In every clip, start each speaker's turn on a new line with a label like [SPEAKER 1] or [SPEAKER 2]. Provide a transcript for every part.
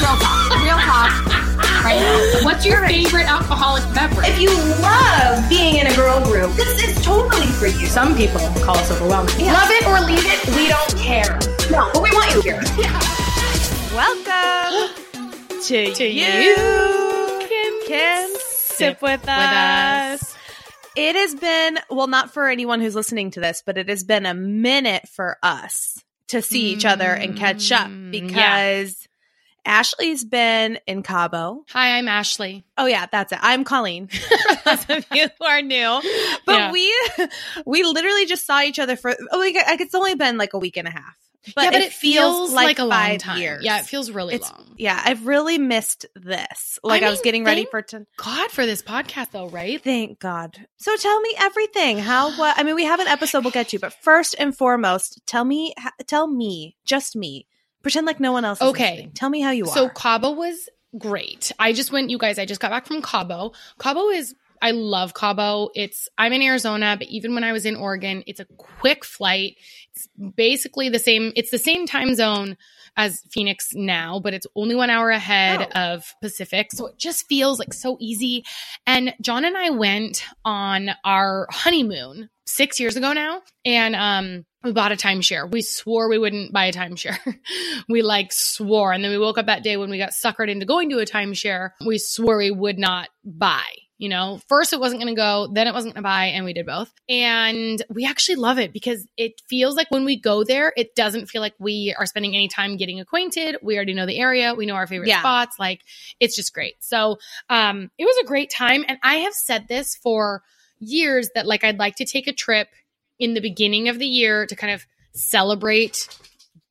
[SPEAKER 1] real talk. Real talk. Right now. What's your favorite alcoholic beverage?
[SPEAKER 2] If you love being in a girl group, this is totally for you.
[SPEAKER 1] Some people call us overwhelming.
[SPEAKER 2] Love it or leave it, we don't care. No, but we want you here.
[SPEAKER 3] Welcome to,
[SPEAKER 4] To
[SPEAKER 3] you,
[SPEAKER 4] you
[SPEAKER 3] can, sip with us. It has been, well, not for anyone who's listening to this, but it has been a minute for us to see each other and catch up
[SPEAKER 4] Mm,
[SPEAKER 3] because Ashley's been in Cabo.
[SPEAKER 4] Hi, I'm Ashley.
[SPEAKER 3] Oh yeah, that's it. I'm Colleen. For those of you who are new, but
[SPEAKER 4] Yeah.
[SPEAKER 3] we we literally just saw each other for oh, like, it's only been like a week and a half. But,
[SPEAKER 4] yeah, but
[SPEAKER 3] it, feels, like,
[SPEAKER 4] a long time.
[SPEAKER 3] years.
[SPEAKER 4] Yeah, it feels really
[SPEAKER 3] It's-
[SPEAKER 4] long.
[SPEAKER 3] Yeah, I've really missed this. Like I, was
[SPEAKER 4] mean,
[SPEAKER 3] getting ready for to
[SPEAKER 4] God for this podcast, though, right?
[SPEAKER 3] Thank God. So tell me everything. How what I mean we have an episode we'll get to, but first and foremost, tell me tell me, just me. Pretend like no one else
[SPEAKER 4] Okay.
[SPEAKER 3] listening. Tell me how you
[SPEAKER 4] So
[SPEAKER 3] are.
[SPEAKER 4] So Cabo was great. I just went, you guys. I just got back from Cabo. Cabo is. I love Cabo. It's I'm in Arizona, but even when I was in Oregon, it's a quick flight. It's basically the same. It's the same time zone as Phoenix now, but it's only one hour ahead
[SPEAKER 3] Oh.
[SPEAKER 4] of Pacific. So it just feels like so easy. And John and I went on our honeymoon six years ago now. And um we bought a timeshare. We swore we wouldn't buy a timeshare. we like swore. And then we woke up that day when we got suckered into going to a timeshare. We swore we would not buy. You know, first it wasn't going to go, then it wasn't going to buy, and we did both. And we actually love it because it feels like when we go there, it doesn't feel like we are spending any time getting acquainted. We already know the area, we know our favorite
[SPEAKER 3] Yeah.
[SPEAKER 4] spots. Like, it's just great. So, um, it was a great time. And I have said this for years that like I'd like to take a trip in the beginning of the year to kind of celebrate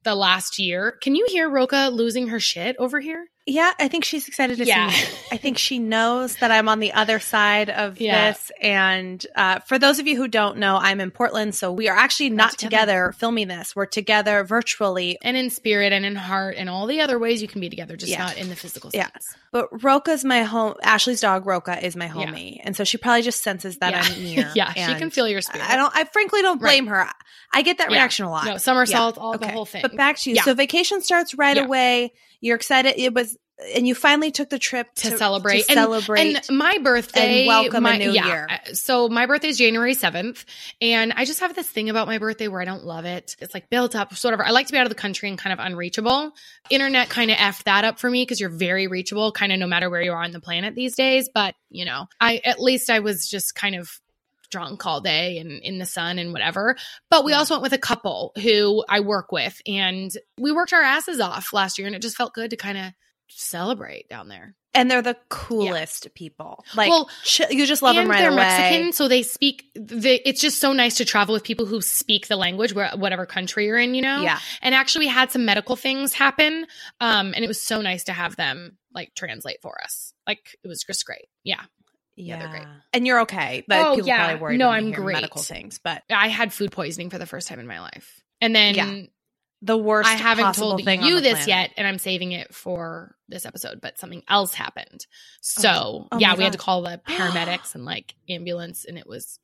[SPEAKER 4] the last year. Can you hear Roka losing her shit over here?
[SPEAKER 3] Yeah, I think she's excited to
[SPEAKER 4] Yeah.
[SPEAKER 3] see me. I think she knows that I'm on the other side of
[SPEAKER 4] Yeah.
[SPEAKER 3] this. And uh, for those of you who don't know, I'm in Portland, so we are actually not
[SPEAKER 4] together.
[SPEAKER 3] together filming this. We're together virtually.
[SPEAKER 4] And in spirit and in heart and all the other ways you can be together, just
[SPEAKER 3] Yeah.
[SPEAKER 4] not in the physical
[SPEAKER 3] Yeah.
[SPEAKER 4] sense.
[SPEAKER 3] But Roka's my home. Ashley's dog Roka is my homie, and so she probably just senses that
[SPEAKER 4] Yeah.
[SPEAKER 3] I'm near.
[SPEAKER 4] Yeah, she can feel your spirit.
[SPEAKER 3] I don't. I frankly don't blame her. I get that
[SPEAKER 4] Yeah.
[SPEAKER 3] reaction a lot.
[SPEAKER 4] No, somersaults, all the whole thing.
[SPEAKER 3] But back to you.
[SPEAKER 4] Yeah.
[SPEAKER 3] So vacation starts right
[SPEAKER 4] Yeah.
[SPEAKER 3] away. You're excited. It was, and you finally took the trip
[SPEAKER 4] to,
[SPEAKER 3] to,
[SPEAKER 4] celebrate
[SPEAKER 3] To celebrate.
[SPEAKER 4] And, and my birthday
[SPEAKER 3] and welcome a
[SPEAKER 4] my-
[SPEAKER 3] new
[SPEAKER 4] yeah,
[SPEAKER 3] year.
[SPEAKER 4] uh, So my birthday is January 7th and I just have this thing about my birthday where I don't love it. It's like built up sort of I like to be out of the country and kind of unreachable. Internet kind of effed that up for me because you're very reachable kind of no matter where you are on the planet these days, but you know, I at least I was just kind of drunk all day and in the sun and whatever. But we also went with a couple who I work with and we worked our asses off last year and it just felt good to kind of celebrate down there.
[SPEAKER 3] and they're the coolest people. Like,
[SPEAKER 4] Well,
[SPEAKER 3] ch- you just love them right
[SPEAKER 4] they're
[SPEAKER 3] away.
[SPEAKER 4] Mexican, so they speak. They, it's just so nice to travel with people who speak the language, whatever country you're in, you know.
[SPEAKER 3] Yeah.
[SPEAKER 4] And actually, we had some medical things happen, um, and it was so nice to have them like translate for us. Like it was just great. Yeah, Yeah, they're great.
[SPEAKER 3] And you're okay. But
[SPEAKER 4] Oh,
[SPEAKER 3] people
[SPEAKER 4] yeah.
[SPEAKER 3] probably worried
[SPEAKER 4] No, I'm great.
[SPEAKER 3] medical things, but
[SPEAKER 4] I had food poisoning for the first time in my life, and then
[SPEAKER 3] Yeah. the worst.
[SPEAKER 4] I haven't told you this
[SPEAKER 3] planet.
[SPEAKER 4] yet, and I'm saving it for this episode. But something else happened, oh, so
[SPEAKER 3] Oh
[SPEAKER 4] yeah,
[SPEAKER 3] my
[SPEAKER 4] we had to call the paramedics and like ambulance, and it was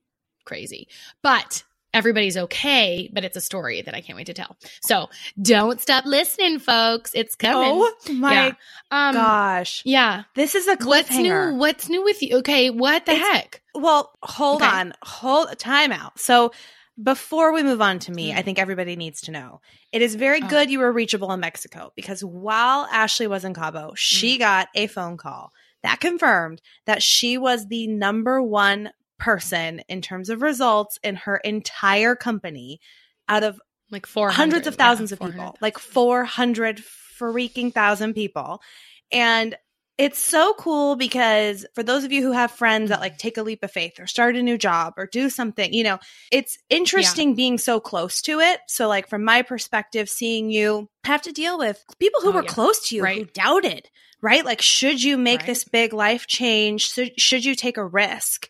[SPEAKER 4] crazy. But everybody's okay. But it's a story that I can't wait to tell. So don't stop listening, folks. It's coming.
[SPEAKER 3] Oh my
[SPEAKER 4] Yeah. um,
[SPEAKER 3] gosh,
[SPEAKER 4] yeah.
[SPEAKER 3] this is a
[SPEAKER 4] What's new? What's new with you? Okay, what the
[SPEAKER 3] It's-
[SPEAKER 4] heck?
[SPEAKER 3] Well, hold
[SPEAKER 4] Okay.
[SPEAKER 3] on. Hold time out. So before we move on to me,
[SPEAKER 4] Mm.
[SPEAKER 3] I think everybody needs to know. It is very
[SPEAKER 4] Oh.
[SPEAKER 3] good you were reachable in Mexico because while Ashley was in Cabo, she
[SPEAKER 4] Mm.
[SPEAKER 3] got a phone call that confirmed that she was the number one person in terms of results in her entire company out of
[SPEAKER 4] Like four
[SPEAKER 3] hundreds of thousands of people, like 400 freaking thousand people. And it's so cool because for those of you who have friends that like take a leap of faith or start a new job or do something, you know, it's interesting being so close to it. So, like, from my perspective, seeing you have to deal with people who
[SPEAKER 4] Oh,
[SPEAKER 3] were
[SPEAKER 4] yeah.
[SPEAKER 3] close to you who
[SPEAKER 4] Right.
[SPEAKER 3] doubted, right? Like, should you make
[SPEAKER 4] Right.
[SPEAKER 3] this big life change? Should, should you take a risk?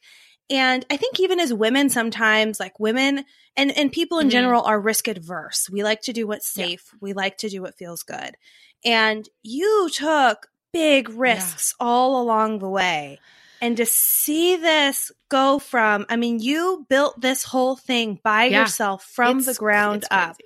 [SPEAKER 3] And I think even as women, sometimes like women and, and people in
[SPEAKER 4] Mhm.
[SPEAKER 3] general are risk adverse. We like to do what's
[SPEAKER 4] Yeah.
[SPEAKER 3] safe. We like to do what feels good. And you took big risks all along the way. And to see this go from, I mean, you built this whole thing by
[SPEAKER 4] Yeah.
[SPEAKER 3] yourself from the ground up.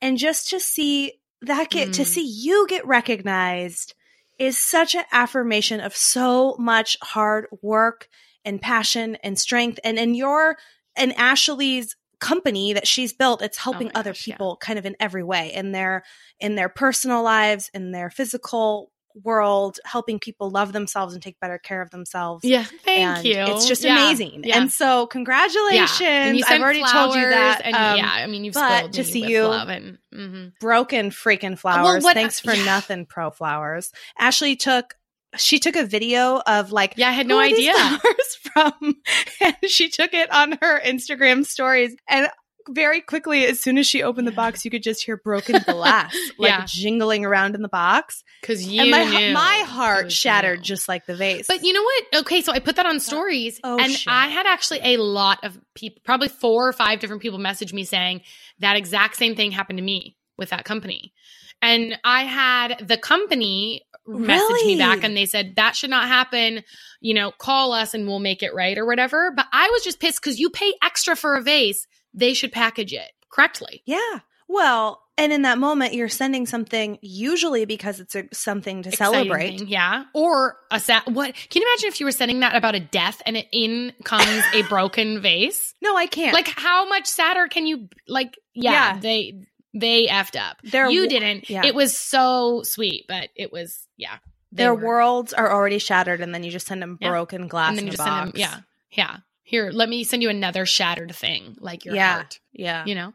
[SPEAKER 3] And just to see that get, to
[SPEAKER 4] Mm.
[SPEAKER 3] see you get recognized is such an affirmation of so much hard work and passion and strength. And in your and Ashley's company that she's built, it's helping
[SPEAKER 4] Oh
[SPEAKER 3] other
[SPEAKER 4] gosh, yeah.
[SPEAKER 3] people kind of in every way in their in their personal lives, in their physical world, helping people love themselves and take better care of themselves.
[SPEAKER 4] Yeah, thank
[SPEAKER 3] And
[SPEAKER 4] you.
[SPEAKER 3] It's just
[SPEAKER 4] Yeah,
[SPEAKER 3] amazing.
[SPEAKER 4] Yeah.
[SPEAKER 3] And so congratulations.
[SPEAKER 4] Yeah. And
[SPEAKER 3] I've already told you that.
[SPEAKER 4] And
[SPEAKER 3] um,
[SPEAKER 4] yeah, I mean, you've
[SPEAKER 3] but to see you-
[SPEAKER 4] love and mhm.
[SPEAKER 3] broken freaking flowers.
[SPEAKER 4] what-
[SPEAKER 3] Thanks for
[SPEAKER 4] yeah.
[SPEAKER 3] nothing, ProFlowers. Ashley took she took a video of like
[SPEAKER 4] yeah, I had no idea.
[SPEAKER 3] from and she took it on her Instagram stories and very quickly as soon as she opened the box you could just hear broken glass like
[SPEAKER 4] Yeah.
[SPEAKER 3] jingling around in the box
[SPEAKER 4] Because you
[SPEAKER 3] and my
[SPEAKER 4] knew.
[SPEAKER 3] my heart shattered just like the vase
[SPEAKER 4] But you know what? Okay, so I put that on stories,
[SPEAKER 3] Oh,
[SPEAKER 4] and
[SPEAKER 3] shit.
[SPEAKER 4] I had actually a lot of people, probably four or five different people, message me saying that exact same thing happened to me with that company. And I had the company message me back and they said that should not happen. You know, call us and we'll make it right or whatever. But I was just pissed because you pay extra for a vase. They should package it correctly.
[SPEAKER 3] yeah well and in that moment you're sending something usually because it's a, something to
[SPEAKER 4] Exciting
[SPEAKER 3] celebrate
[SPEAKER 4] thing, yeah. Or a sa- what? Can you imagine if you were sending that about a death and it in comes a broken vase?
[SPEAKER 3] no i can't
[SPEAKER 4] Like how much sadder can you like? Yeah,
[SPEAKER 3] Yeah.
[SPEAKER 4] they they effed up.
[SPEAKER 3] Their
[SPEAKER 4] you didn't.
[SPEAKER 3] yeah.
[SPEAKER 4] It was so sweet, but it was yeah.
[SPEAKER 3] their
[SPEAKER 4] were-
[SPEAKER 3] worlds are already shattered and then you just send them
[SPEAKER 4] Yeah.
[SPEAKER 3] broken glass
[SPEAKER 4] and then you just
[SPEAKER 3] box.
[SPEAKER 4] send them. Yeah, yeah. Here, let me send you another shattered thing, like your
[SPEAKER 3] Yeah.
[SPEAKER 4] heart.
[SPEAKER 3] yeah
[SPEAKER 4] You know,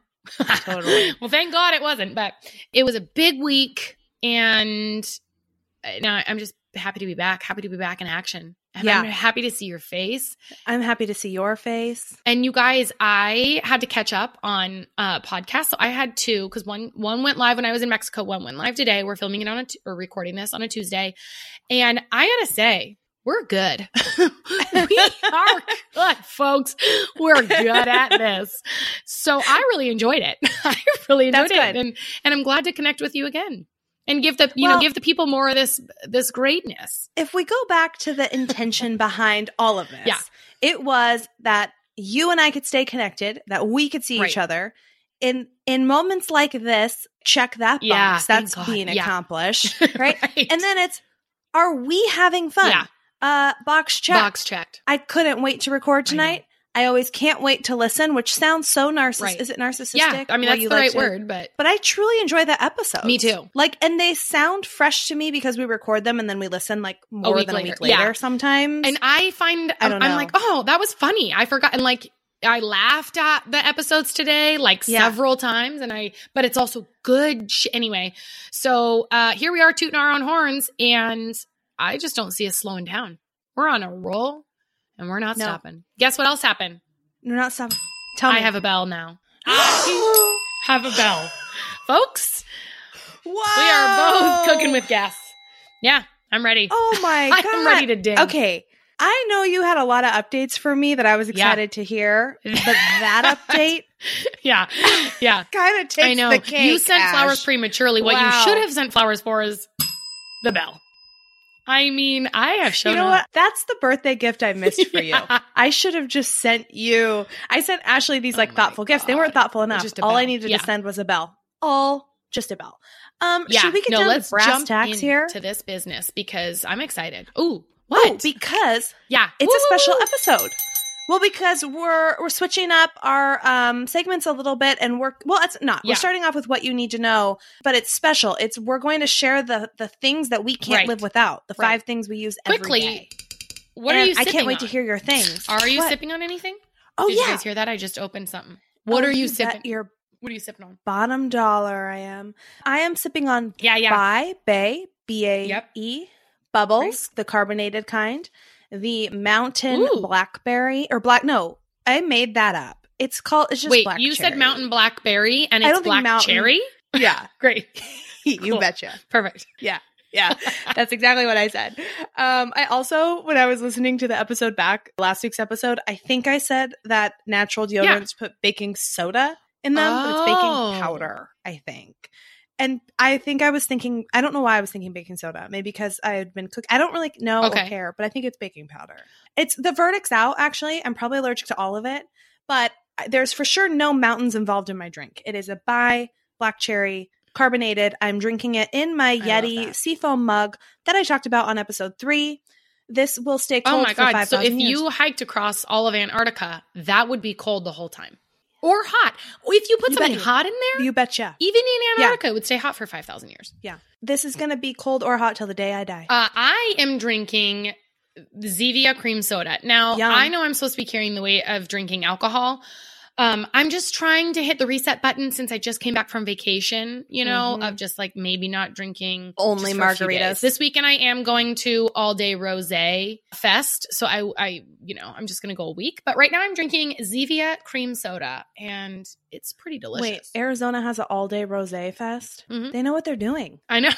[SPEAKER 3] Totally.
[SPEAKER 4] well, thank God it wasn't, but it was a big week, and uh, now I'm just happy to be back. Happy to be back in action. And
[SPEAKER 3] Yeah.
[SPEAKER 4] I'm happy to see your face.
[SPEAKER 3] i'm happy to see your face
[SPEAKER 4] And you guys, I had to catch up on uh podcasts. So I had two because one one went live when I was in Mexico. One went live today. We're filming it on a t- or recording this on a Tuesday, and I gotta say. We're good. we are good, folks. We're good at this. So I really enjoyed it. I really enjoyed
[SPEAKER 3] That's
[SPEAKER 4] it.
[SPEAKER 3] good.
[SPEAKER 4] And and I'm glad to connect with you again. And give the you
[SPEAKER 3] Well-
[SPEAKER 4] know, give the people more of this this greatness.
[SPEAKER 3] if we go back to the intention behind all of this,
[SPEAKER 4] Yeah.
[SPEAKER 3] it was that you and I could stay connected, that we could see
[SPEAKER 4] Right.
[SPEAKER 3] each other. In in moments like this, check that box.
[SPEAKER 4] Yeah,
[SPEAKER 3] That's being
[SPEAKER 4] Yeah.
[SPEAKER 3] accomplished. Right? And then it's are we having fun?
[SPEAKER 4] Yeah.
[SPEAKER 3] Uh box check.
[SPEAKER 4] box checked.
[SPEAKER 3] I couldn't wait to record tonight. I, always can't wait to listen, which sounds so narcissistic.
[SPEAKER 4] Right.
[SPEAKER 3] Is it narcissistic?
[SPEAKER 4] Yeah. I mean that's the
[SPEAKER 3] like
[SPEAKER 4] right
[SPEAKER 3] to-
[SPEAKER 4] word, but
[SPEAKER 3] But I truly enjoy the episode.
[SPEAKER 4] Me too.
[SPEAKER 3] Like, and they sound fresh to me because we record them and then we listen like more
[SPEAKER 4] week
[SPEAKER 3] than a week later
[SPEAKER 4] Yeah.
[SPEAKER 3] sometimes.
[SPEAKER 4] And I find
[SPEAKER 3] I
[SPEAKER 4] I'm,
[SPEAKER 3] don't
[SPEAKER 4] I'm
[SPEAKER 3] know.
[SPEAKER 4] like, oh, that was funny. I forgot, and like I laughed at the episodes today, like
[SPEAKER 3] Yeah.
[SPEAKER 4] several times, and I. But it's also good sh- anyway. So uh here we are tooting our own horns, and I just don't see us slowing down. We're on a roll, and we're not
[SPEAKER 3] No.
[SPEAKER 4] stopping. Guess what else happened?
[SPEAKER 3] We're not stopping. Tell me.
[SPEAKER 4] I have a bell now. I have a bell, folks.
[SPEAKER 3] wow.
[SPEAKER 4] We are both cooking with gas. Yeah, I'm ready.
[SPEAKER 3] Oh my god.
[SPEAKER 4] I'm ready to ding.
[SPEAKER 3] Okay. I know you had a lot of updates for me that I was
[SPEAKER 4] Yeah.
[SPEAKER 3] excited to hear, but that update
[SPEAKER 4] Yeah, yeah.
[SPEAKER 3] kind of takes
[SPEAKER 4] I know.
[SPEAKER 3] the cake.
[SPEAKER 4] you sent
[SPEAKER 3] Ash.
[SPEAKER 4] flowers prematurely. What
[SPEAKER 3] Wow.
[SPEAKER 4] you should have sent flowers for is the bell. I mean, I have shown
[SPEAKER 3] You know
[SPEAKER 4] up.
[SPEAKER 3] what? That's the birthday gift I missed for you. I should have just sent you. I sent Ashley these
[SPEAKER 4] Oh
[SPEAKER 3] like
[SPEAKER 4] my
[SPEAKER 3] thoughtful gifts. They weren't thoughtful enough.
[SPEAKER 4] Just
[SPEAKER 3] All I needed
[SPEAKER 4] Yeah.
[SPEAKER 3] to send was a bell. All just a bell. Um,
[SPEAKER 4] Yeah,
[SPEAKER 3] should we get
[SPEAKER 4] no,
[SPEAKER 3] down
[SPEAKER 4] let's
[SPEAKER 3] to brass
[SPEAKER 4] jump
[SPEAKER 3] tacks here?
[SPEAKER 4] this business because I'm excited. Ooh,
[SPEAKER 3] Oh,
[SPEAKER 4] what?
[SPEAKER 3] because
[SPEAKER 4] yeah,
[SPEAKER 3] it's a special episode. Well, because we're we're switching up our um segments a little bit, and we're well, it's not.
[SPEAKER 4] Yeah.
[SPEAKER 3] We're starting off with what you need to know, but it's special. It's we're going to share the the things that we can't
[SPEAKER 4] Right.
[SPEAKER 3] live without. The
[SPEAKER 4] Right.
[SPEAKER 3] five things we use
[SPEAKER 4] Quickly,
[SPEAKER 3] day.
[SPEAKER 4] What
[SPEAKER 3] And
[SPEAKER 4] are you?
[SPEAKER 3] I can't wait
[SPEAKER 4] on?
[SPEAKER 3] to hear your things.
[SPEAKER 4] Are you
[SPEAKER 3] What?
[SPEAKER 4] sipping on anything?
[SPEAKER 3] Oh
[SPEAKER 4] Did
[SPEAKER 3] yeah.
[SPEAKER 4] you guys hear that? I just opened something. What
[SPEAKER 3] Oh,
[SPEAKER 4] are you sipping?
[SPEAKER 3] Your
[SPEAKER 4] What are you sipping on?
[SPEAKER 3] bottom dollar. I am. I am sipping on
[SPEAKER 4] Yeah, yeah.
[SPEAKER 3] Bai Bay B A. E bubbles, the carbonated kind. The mountain
[SPEAKER 4] Ooh.
[SPEAKER 3] blackberry or black. No, I made that up. It's called. It's just
[SPEAKER 4] Wait, you
[SPEAKER 3] cherry.
[SPEAKER 4] said mountain blackberry and
[SPEAKER 3] I
[SPEAKER 4] it's black
[SPEAKER 3] mountain-
[SPEAKER 4] cherry?
[SPEAKER 3] Yeah,
[SPEAKER 4] Great.
[SPEAKER 3] you
[SPEAKER 4] Cool.
[SPEAKER 3] betcha.
[SPEAKER 4] Perfect.
[SPEAKER 3] Yeah. Yeah, that's exactly what I said. Um, I also, when I was listening to the episode back, last week's episode, I think I said that natural deodorants put baking soda in them, but it's
[SPEAKER 4] Oh.
[SPEAKER 3] baking powder, I think. And I think I was thinking, I don't know why I was thinking baking soda. Maybe because I had been cooking. I don't really know or care, but I think it's baking powder. It's the verdict's out, actually. I'm probably allergic to all of it, but there's for sure no mountains involved in my drink. It is a Bai black cherry carbonated. I'm drinking it in my
[SPEAKER 4] love
[SPEAKER 3] Yeti seafoam mug that I talked about on episode three. This will stay oh cold
[SPEAKER 4] Oh my
[SPEAKER 3] for
[SPEAKER 4] god! So if
[SPEAKER 3] years.
[SPEAKER 4] you hiked across all of Antarctica, that would be cold the whole time, or hot. If you put
[SPEAKER 3] You
[SPEAKER 4] something hot in there,
[SPEAKER 3] you betcha.
[SPEAKER 4] even in
[SPEAKER 3] Yeah.
[SPEAKER 4] Antarctica, it would stay hot for five thousand years.
[SPEAKER 3] Yeah. This is to be cold or hot till the day I die.
[SPEAKER 4] Uh, I am drinking Zevia cream soda. Now,
[SPEAKER 3] Yum.
[SPEAKER 4] I know I'm supposed to be carrying the weight of drinking alcohol. Um, I'm just trying to hit the reset button since I just came back from vacation, you know,
[SPEAKER 3] Mhm.
[SPEAKER 4] of just like maybe not drinking
[SPEAKER 3] Only
[SPEAKER 4] just for a few
[SPEAKER 3] margaritas.
[SPEAKER 4] This weekend I am going to all day rose fest. So I, I, you know, I'm just going to go a week. But right now I'm drinking Zevia cream soda and it's pretty delicious.
[SPEAKER 3] Wait, Arizona has an all day rose fest.
[SPEAKER 4] Mhm.
[SPEAKER 3] They know what they're doing.
[SPEAKER 4] I know.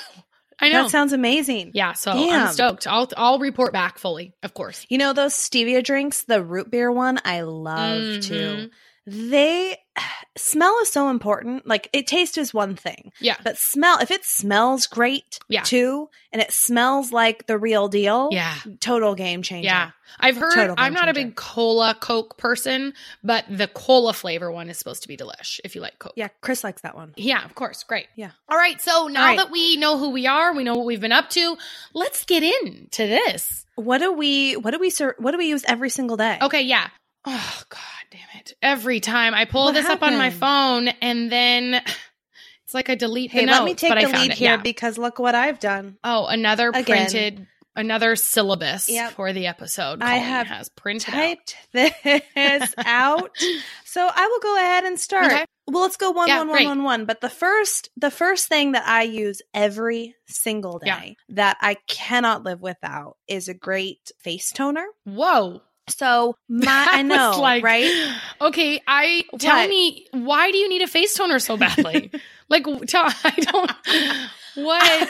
[SPEAKER 4] I know.
[SPEAKER 3] That sounds amazing.
[SPEAKER 4] yeah. So
[SPEAKER 3] Damn.
[SPEAKER 4] I'm stoked. I'll, I'll report back fully, of course.
[SPEAKER 3] You know those stevia drinks, the root beer one, I love too. They smell is so important. Like it taste is one thing,
[SPEAKER 4] Yeah.
[SPEAKER 3] but smell if it smells great
[SPEAKER 4] Yeah.
[SPEAKER 3] too, and it smells like the real deal,
[SPEAKER 4] Yeah.
[SPEAKER 3] total game changer.
[SPEAKER 4] Yeah. I've heard
[SPEAKER 3] Total
[SPEAKER 4] I'm not a big cola Coke person, but the cola flavor one is supposed to be delish if you like Coke.
[SPEAKER 3] yeah. Chris likes that one.
[SPEAKER 4] Yeah, of course. Great.
[SPEAKER 3] Yeah.
[SPEAKER 4] All right. So now
[SPEAKER 3] right.
[SPEAKER 4] that we know who we are, we know what we've been up to, let's get into this.
[SPEAKER 3] What do we? What do we? Ser- what do we use every single day?
[SPEAKER 4] Okay. Yeah. Oh, God damn it. Every time I pull
[SPEAKER 3] What
[SPEAKER 4] this up on my phone and then it's like I delete
[SPEAKER 3] Hey,
[SPEAKER 4] the
[SPEAKER 3] let
[SPEAKER 4] notes,
[SPEAKER 3] me take the lead
[SPEAKER 4] it.
[SPEAKER 3] here
[SPEAKER 4] Yeah.
[SPEAKER 3] because look what I've done.
[SPEAKER 4] oh, another
[SPEAKER 3] Again.
[SPEAKER 4] printed, another syllabus
[SPEAKER 3] Yep.
[SPEAKER 4] for the episode.
[SPEAKER 3] I have
[SPEAKER 4] has printed out.
[SPEAKER 3] This out, so I will go ahead and start.
[SPEAKER 4] Okay.
[SPEAKER 3] Well, let's go one,
[SPEAKER 4] Yeah,
[SPEAKER 3] one, one,
[SPEAKER 4] great.
[SPEAKER 3] one, one. But the first, the first thing that I use every single day
[SPEAKER 4] Yeah.
[SPEAKER 3] that I cannot live without is a great face toner.
[SPEAKER 4] Whoa.
[SPEAKER 3] So my, I know,
[SPEAKER 4] like,
[SPEAKER 3] right?
[SPEAKER 4] Okay, I tell
[SPEAKER 3] What?
[SPEAKER 4] me why do you need a face toner so badly? like, tell I don't. What?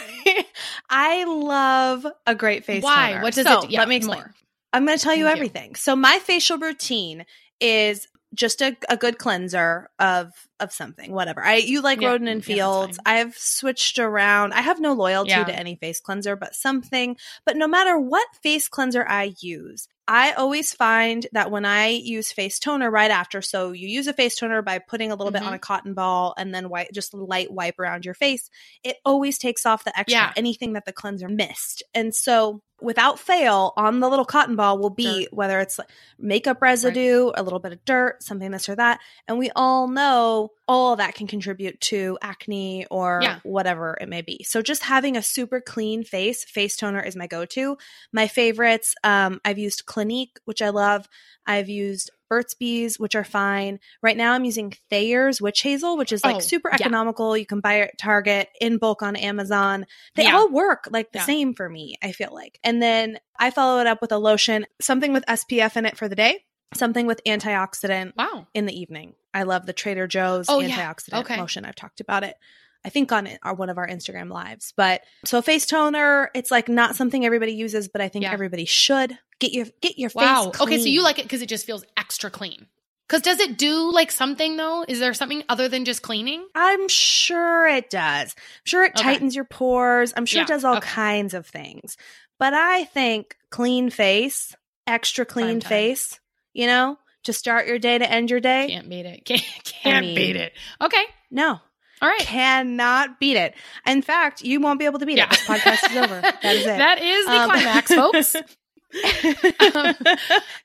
[SPEAKER 3] I love a great face
[SPEAKER 4] why?
[SPEAKER 3] toner.
[SPEAKER 4] What does
[SPEAKER 3] So,
[SPEAKER 4] it? Yeah,
[SPEAKER 3] let me explain.
[SPEAKER 4] more.
[SPEAKER 3] I'm going to tell you
[SPEAKER 4] Thank you.
[SPEAKER 3] everything. So my facial routine is just a, a good cleanser of of something, whatever. I you like
[SPEAKER 4] Yeah,
[SPEAKER 3] Rodan and Fields.
[SPEAKER 4] fine.
[SPEAKER 3] I've switched around. I have no loyalty
[SPEAKER 4] Yeah.
[SPEAKER 3] to any face cleanser, but something. But no matter what face cleanser I use, I always find that when I use face toner right after, so you use a face toner by putting a little bit
[SPEAKER 4] Mhm.
[SPEAKER 3] on a cotton ball and then wipe, just light wipe around your face, it always takes off the extra
[SPEAKER 4] Yeah.
[SPEAKER 3] anything that the cleanser missed. And so without fail on the little cotton ball will be
[SPEAKER 4] Dirt.
[SPEAKER 3] whether it's makeup residue, a little bit of dirt, something this or that. And we all know all that can contribute to acne or
[SPEAKER 4] Yeah.
[SPEAKER 3] whatever it may be. So just having a super clean face, face toner is my go-to. My favorites, um, I've used Clinique, which I love. I've used Burt's Bees, which are fine. Right now I'm using Thayer's Witch Hazel, which is like
[SPEAKER 4] Oh,
[SPEAKER 3] super
[SPEAKER 4] yeah.
[SPEAKER 3] economical. You can buy it at Target in bulk on Amazon. They
[SPEAKER 4] Yeah.
[SPEAKER 3] all work like the
[SPEAKER 4] Yeah.
[SPEAKER 3] same for me, I feel like. And then I follow it up with a lotion, something with SPF in it for the day, something with antioxidant
[SPEAKER 4] Wow.
[SPEAKER 3] in the evening. I love the Trader Joe's
[SPEAKER 4] Oh,
[SPEAKER 3] antioxidant
[SPEAKER 4] Okay.
[SPEAKER 3] lotion. I've talked about it. I think on on one of our Instagram lives. But so face toner, it's like not something everybody uses, but I think
[SPEAKER 4] Yeah.
[SPEAKER 3] everybody should get your get your
[SPEAKER 4] Wow.
[SPEAKER 3] face.
[SPEAKER 4] Okay, so you like it because it just feels extra clean. Because does it do like something though? Is there something other than just cleaning?
[SPEAKER 3] I'm sure it does. I'm sure it
[SPEAKER 4] Okay.
[SPEAKER 3] tightens your pores. I'm sure it does all
[SPEAKER 4] okay.
[SPEAKER 3] kinds of things. But I think clean face, extra clean face, you know, to start your day to end your day.
[SPEAKER 4] Can't beat it. Can't, can't
[SPEAKER 3] mean-
[SPEAKER 4] beat it. Okay.
[SPEAKER 3] No,
[SPEAKER 4] All right.
[SPEAKER 3] cannot beat it. In fact, you won't be able to beat
[SPEAKER 4] Yeah.
[SPEAKER 3] it. This podcast is over. That is it.
[SPEAKER 4] That is the
[SPEAKER 3] Um,
[SPEAKER 4] climax, folks. Um,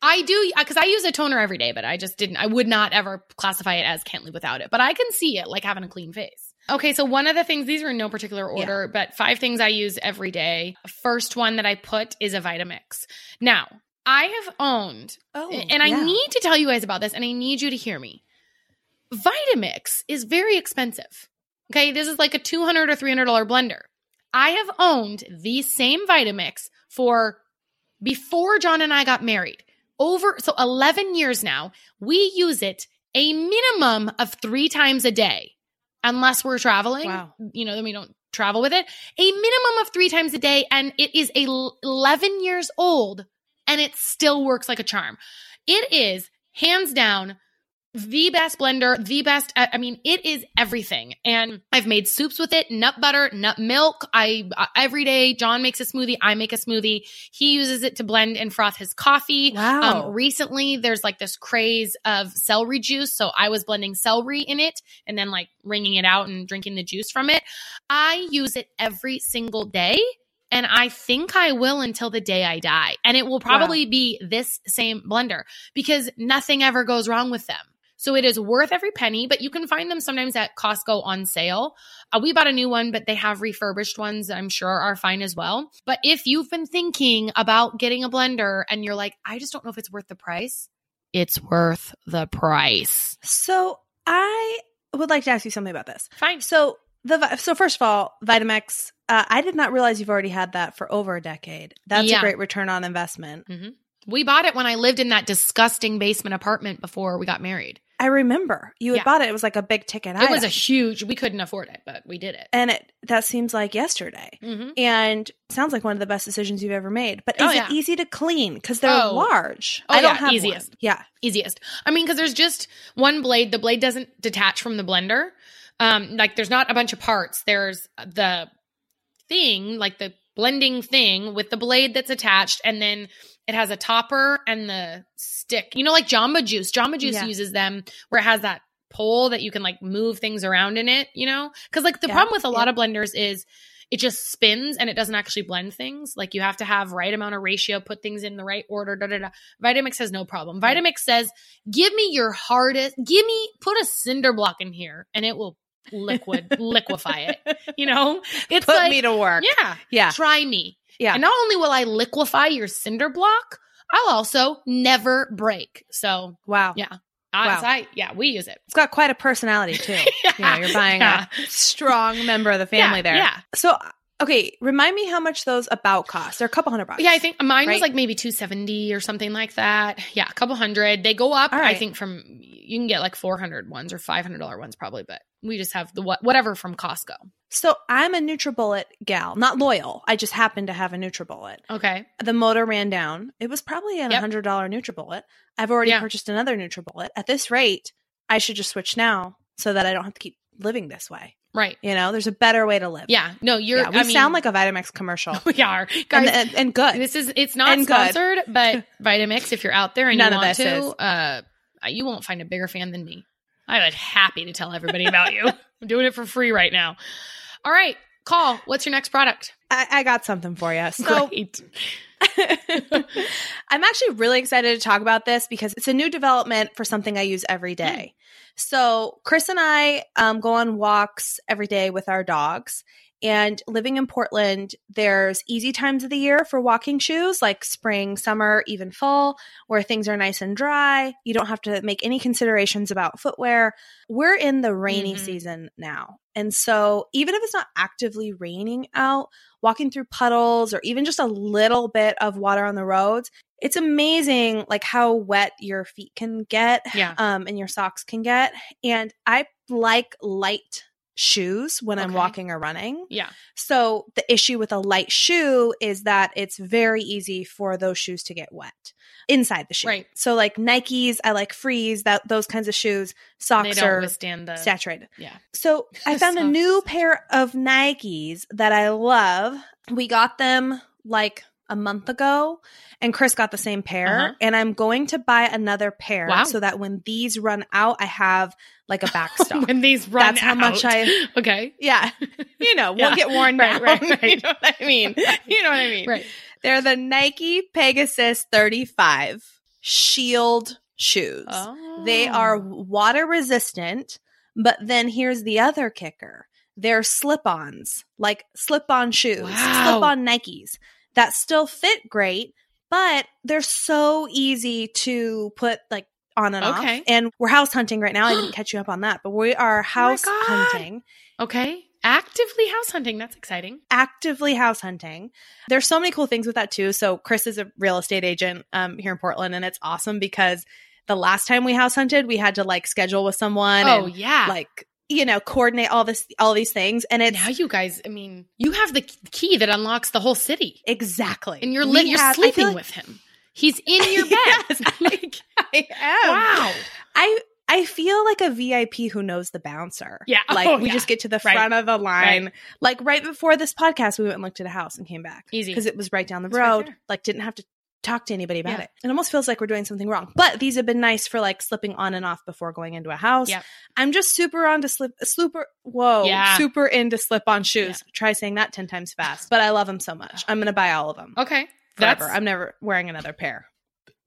[SPEAKER 4] I do because I use a toner every day, but I just didn't. I would not ever classify it as can't live without it. But I can see it like having a clean face. Okay, so one of the things these are in no particular order, but five things I use every day. First one that I put is a Vitamix. Now I have owned,
[SPEAKER 3] oh,
[SPEAKER 4] and I need to tell you guys about this, and I need you to hear me. Vitamix is very expensive. Okay, this is like a $200 or three hundred dollar blender. I have owned the same Vitamix for before John and I got married. Over so 11 years now, we use it a minimum of 3 times a day. Unless we're traveling,
[SPEAKER 3] Wow.
[SPEAKER 4] you know, then we don't travel with it. A minimum of 3 times a day and it is a l- 11 years old and it still works like a charm. It is hands down the best blender, the best. I I mean, it is everything. And I've made soups with it, nut butter, nut milk. I uh, every day, John makes a smoothie. I make a smoothie. He uses it to blend and froth his coffee.
[SPEAKER 3] Wow.
[SPEAKER 4] Um, recently, there's like this craze of celery juice. So I was blending celery in it and then like wringing it out and drinking the juice from it. I use it every single day. And I think I will until the day I die. And it will probably be this same blender because nothing ever goes wrong with them. So it is worth every penny, but you can find them sometimes at Costco on sale. Uh, we bought a new one, but they have refurbished ones that I'm sure are fine as well. But if you've been thinking about getting a blender and you're like, I just don't know if it's worth the price, it's worth the price.
[SPEAKER 3] So I would like to ask you something about this.
[SPEAKER 4] Fine.
[SPEAKER 3] So the so first of all, Vitamix. Uh, I did not realize you've already had that for over a decade. That's
[SPEAKER 4] Yeah.
[SPEAKER 3] a great return on investment.
[SPEAKER 4] We bought it when I lived in that disgusting basement apartment before we got married.
[SPEAKER 3] I remember you had
[SPEAKER 4] Yeah.
[SPEAKER 3] bought it. It was like a big ticket.
[SPEAKER 4] It was a huge, we couldn't afford it, but we did it.
[SPEAKER 3] and it that seems like yesterday.
[SPEAKER 4] Mhm.
[SPEAKER 3] And sounds like one of the best decisions you've ever made. But is
[SPEAKER 4] Oh,
[SPEAKER 3] it easy to clean? Because they're
[SPEAKER 4] Oh.
[SPEAKER 3] large.
[SPEAKER 4] Oh,
[SPEAKER 3] I don't
[SPEAKER 4] yeah,
[SPEAKER 3] have
[SPEAKER 4] easiest.
[SPEAKER 3] one. Yeah.
[SPEAKER 4] easiest. I mean, because there's just one blade. The blade doesn't detach from the blender. Um, like there's not a bunch of parts. There's the thing, like the blending thing with the blade that's attached, and then it has a topper and the stick. You know, like Jamba Juice. Jamba Juice
[SPEAKER 3] Yeah.
[SPEAKER 4] uses them where it has that pole that you can like move things around in it. You know, because like the
[SPEAKER 3] Yeah,
[SPEAKER 4] problem with a lot
[SPEAKER 3] yeah.
[SPEAKER 4] of blenders is it just spins and it doesn't actually blend things. Like you have to have right amount of ratio, put things in the right order. Da da da. Vitamix has no problem. Vitamix says, "Give me your hardest. Give me put a cinder block in here, and it will liquid liquefy it. You know, it's
[SPEAKER 3] Put
[SPEAKER 4] like
[SPEAKER 3] me to work.
[SPEAKER 4] yeah,
[SPEAKER 3] Yeah.
[SPEAKER 4] try me.
[SPEAKER 3] Yeah.
[SPEAKER 4] And not only will I liquefy your cinder block, I'll also never break. So
[SPEAKER 3] Wow.
[SPEAKER 4] yeah,
[SPEAKER 3] Wow.
[SPEAKER 4] I yeah, we use it.
[SPEAKER 3] It's got quite a personality too. You know, you're buying
[SPEAKER 4] Yeah.
[SPEAKER 3] a strong member of the family
[SPEAKER 4] Yeah,
[SPEAKER 3] there.
[SPEAKER 4] yeah.
[SPEAKER 3] So okay, remind me how much those about cost. They're a couple hundred bucks.
[SPEAKER 4] Yeah, I think mine
[SPEAKER 3] Right.
[SPEAKER 4] was like maybe 270 or something like that. Yeah, a couple hundred. They go up,
[SPEAKER 3] All
[SPEAKER 4] I think from you can get like 400 ones or $500 ones probably, but we just have the what whatever from Costco.
[SPEAKER 3] So I'm a NutriBullet gal, not loyal. I just happen to have a NutriBullet.
[SPEAKER 4] Okay.
[SPEAKER 3] The motor ran down. It was probably a
[SPEAKER 4] Yep.
[SPEAKER 3] hundred dollar NutriBullet. I've already
[SPEAKER 4] Yeah.
[SPEAKER 3] purchased another NutriBullet. At this rate, I should just switch now so that I don't have to keep living this way.
[SPEAKER 4] Right.
[SPEAKER 3] You know, there's a better way to live.
[SPEAKER 4] Yeah. No, you're
[SPEAKER 3] Yeah, we
[SPEAKER 4] I mean,
[SPEAKER 3] sound like a Vitamix commercial.
[SPEAKER 4] we are.
[SPEAKER 3] and,
[SPEAKER 4] Guys,
[SPEAKER 3] and, and good.
[SPEAKER 4] This is it's not
[SPEAKER 3] And good.
[SPEAKER 4] sponsored, but Vitamix, if you're out there and
[SPEAKER 3] None
[SPEAKER 4] you want to, uh, you won't find a bigger fan than me. I would happy to tell everybody about you. I'm doing it for free right now. All right, call. What's your next product?
[SPEAKER 3] I, I got something for you. So
[SPEAKER 4] Great.
[SPEAKER 3] I'm actually really excited to talk about this because it's a new development for something I use every day. So Chris and I um, go on walks every day with our dogs. And living in Portland, there's easy times of the year for walking shoes, like spring, summer, even fall, where things are nice and dry. You don't have to make any considerations about footwear. We're in the rainy
[SPEAKER 4] Mhm.
[SPEAKER 3] season now. And so, even if it's not actively raining out, walking through puddles or even just a little bit of water on the roads, it's amazing like how wet your feet can get
[SPEAKER 4] Yeah.
[SPEAKER 3] um, and your socks can get. And I like light shoes when I'm walking or running.
[SPEAKER 4] Yeah.
[SPEAKER 3] So the issue with a light shoe is that it's very easy for those shoes to get wet inside the shoe.
[SPEAKER 4] Right.
[SPEAKER 3] So like Nikes, I like Frees, that those kinds of shoes. Socks are
[SPEAKER 4] withstand the
[SPEAKER 3] saturated.
[SPEAKER 4] Yeah.
[SPEAKER 3] So I found a new pair of Nikes that I love. We got them like a month ago, and Chris got the same pair.
[SPEAKER 4] Uh-huh.
[SPEAKER 3] And I'm going to buy another pair
[SPEAKER 4] Wow.
[SPEAKER 3] so that when these run out, I have like a backstop.
[SPEAKER 4] when these run out,
[SPEAKER 3] That's how much. I-
[SPEAKER 4] Okay.
[SPEAKER 3] yeah, you know,
[SPEAKER 4] Yeah.
[SPEAKER 3] won't get worn
[SPEAKER 4] Right,
[SPEAKER 3] down.
[SPEAKER 4] right,
[SPEAKER 3] you know what I mean? You know what I mean?
[SPEAKER 4] Right.
[SPEAKER 3] They're the Nike Pegasus 35 Shield shoes.
[SPEAKER 4] Oh.
[SPEAKER 3] They are water resistant, but then here's the other kicker. They're slip-ons, like slip-on shoes,
[SPEAKER 4] Wow.
[SPEAKER 3] slip-on Nikes that still fit great, but they're so easy to put like on and
[SPEAKER 4] Okay.
[SPEAKER 3] off. And we're house hunting right now. I didn't catch you up on that, but we are house
[SPEAKER 4] God.
[SPEAKER 3] hunting
[SPEAKER 4] Okay. Actively house hunting. That's exciting.
[SPEAKER 3] actively house hunting. There's so many cool things with that too. So Chris is a real estate agent um, here in Portland, and it's awesome because the last time we house hunted, we had to like schedule with someone
[SPEAKER 4] oh
[SPEAKER 3] and
[SPEAKER 4] yeah.
[SPEAKER 3] like you know coordinate all this all these things, and it's
[SPEAKER 4] now you guys, I mean, you have the key that unlocks the whole city,
[SPEAKER 3] exactly
[SPEAKER 4] and you're li- you're
[SPEAKER 3] have-
[SPEAKER 4] sleeping
[SPEAKER 3] like-
[SPEAKER 4] with him. He's in your bed.
[SPEAKER 3] Yes, I-
[SPEAKER 4] like,
[SPEAKER 3] I am.
[SPEAKER 4] wow.
[SPEAKER 3] I I feel like a VIP who knows the bouncer.
[SPEAKER 4] Yeah.
[SPEAKER 3] Like
[SPEAKER 4] Oh,
[SPEAKER 3] we
[SPEAKER 4] yeah.
[SPEAKER 3] just get to the
[SPEAKER 4] Right.
[SPEAKER 3] front of the line.
[SPEAKER 4] Right.
[SPEAKER 3] Like right before this podcast, we went and looked at a house and came back.
[SPEAKER 4] Easy.
[SPEAKER 3] Because it was right down the
[SPEAKER 4] It's
[SPEAKER 3] road.
[SPEAKER 4] there.
[SPEAKER 3] like didn't have to talk to anybody about
[SPEAKER 4] Yeah.
[SPEAKER 3] it. It almost feels like we're doing something wrong. But these have been nice for like slipping on and off before going into a house.
[SPEAKER 4] Yep.
[SPEAKER 3] I'm just super on to slip super whoa.
[SPEAKER 4] Yeah.
[SPEAKER 3] Super into slip on shoes. Try saying that ten times fast. But I love them so much. I'm gonna buy all of them.
[SPEAKER 4] Okay.
[SPEAKER 3] Forever.
[SPEAKER 4] That's
[SPEAKER 3] I'm never wearing another pair.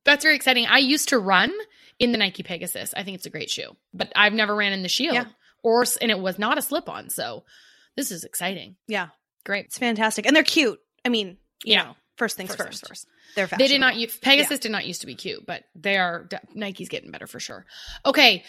[SPEAKER 4] that's very exciting. I used to run in the Nike Pegasus. I think it's a great shoe, but I've never ran in the Shield
[SPEAKER 3] Yeah.
[SPEAKER 4] or and it was not a slip on. So this is exciting.
[SPEAKER 3] Yeah.
[SPEAKER 4] Great.
[SPEAKER 3] It's fantastic. And they're cute. I mean, you
[SPEAKER 4] Yeah.
[SPEAKER 3] know, first things
[SPEAKER 4] First
[SPEAKER 3] first.
[SPEAKER 4] things first.
[SPEAKER 3] They're
[SPEAKER 4] They did not use Pegasus did not used to be cute, but they are Nike's getting better for sure. Okay.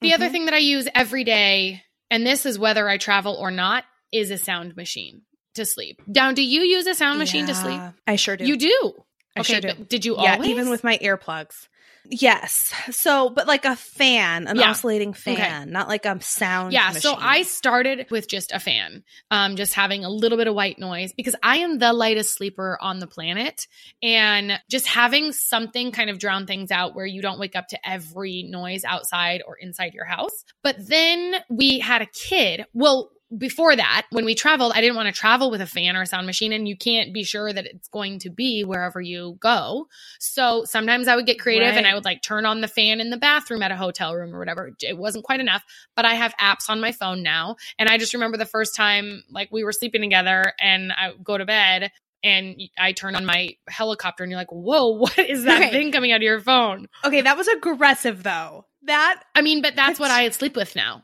[SPEAKER 4] The other
[SPEAKER 3] Mhm.
[SPEAKER 4] thing that I use every day, and this is whether I travel or not, is a sound machine to sleep. Down, do you use a sound machine to sleep?
[SPEAKER 3] I sure do.
[SPEAKER 4] You do.
[SPEAKER 3] I
[SPEAKER 4] okay,
[SPEAKER 3] sure do.
[SPEAKER 4] did you
[SPEAKER 3] yeah,
[SPEAKER 4] always?
[SPEAKER 3] even with my earplugs. Yes. So, but like a fan, an
[SPEAKER 4] Yeah.
[SPEAKER 3] oscillating fan,
[SPEAKER 4] Okay.
[SPEAKER 3] not like a sound.
[SPEAKER 4] yeah so i started with just a fan um just having a little bit of white noise because i am the lightest sleeper on the planet and just having something kind of drown things out where you don't wake up to every noise outside or inside your house but then we had a kid well before that, when we traveled, I didn't want to travel with a fan or a sound machine, and you can't be sure that it's going to be wherever you go. So sometimes I would get creative and I would like turn on the fan in the bathroom at a hotel room or whatever. It wasn't quite enough, but I have apps on my phone now. And I just remember the first time like we were sleeping together and I go to bed and I turn on my helicopter and you're like, whoa, what is that
[SPEAKER 3] Okay.
[SPEAKER 4] thing coming out of your phone?
[SPEAKER 3] okay, that was aggressive though. That
[SPEAKER 4] I mean, but that's what I sleep with now.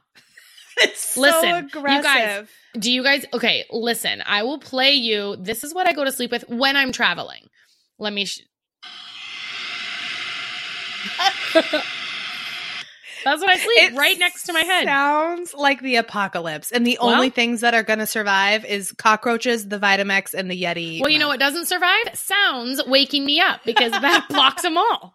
[SPEAKER 3] is so
[SPEAKER 4] Listen, you guys- Do you guys okay, listen, I will play you. This is what I go to sleep with when I'm traveling. Let me sh- That's what I sleep
[SPEAKER 3] It
[SPEAKER 4] right next to my head.
[SPEAKER 3] Sounds like the apocalypse, and the
[SPEAKER 4] Well-
[SPEAKER 3] only things that are going to survive is cockroaches, the Vitamix, and the Yeti.
[SPEAKER 4] Well, you know what doesn't survive? Sounds waking me up because that blocks them all.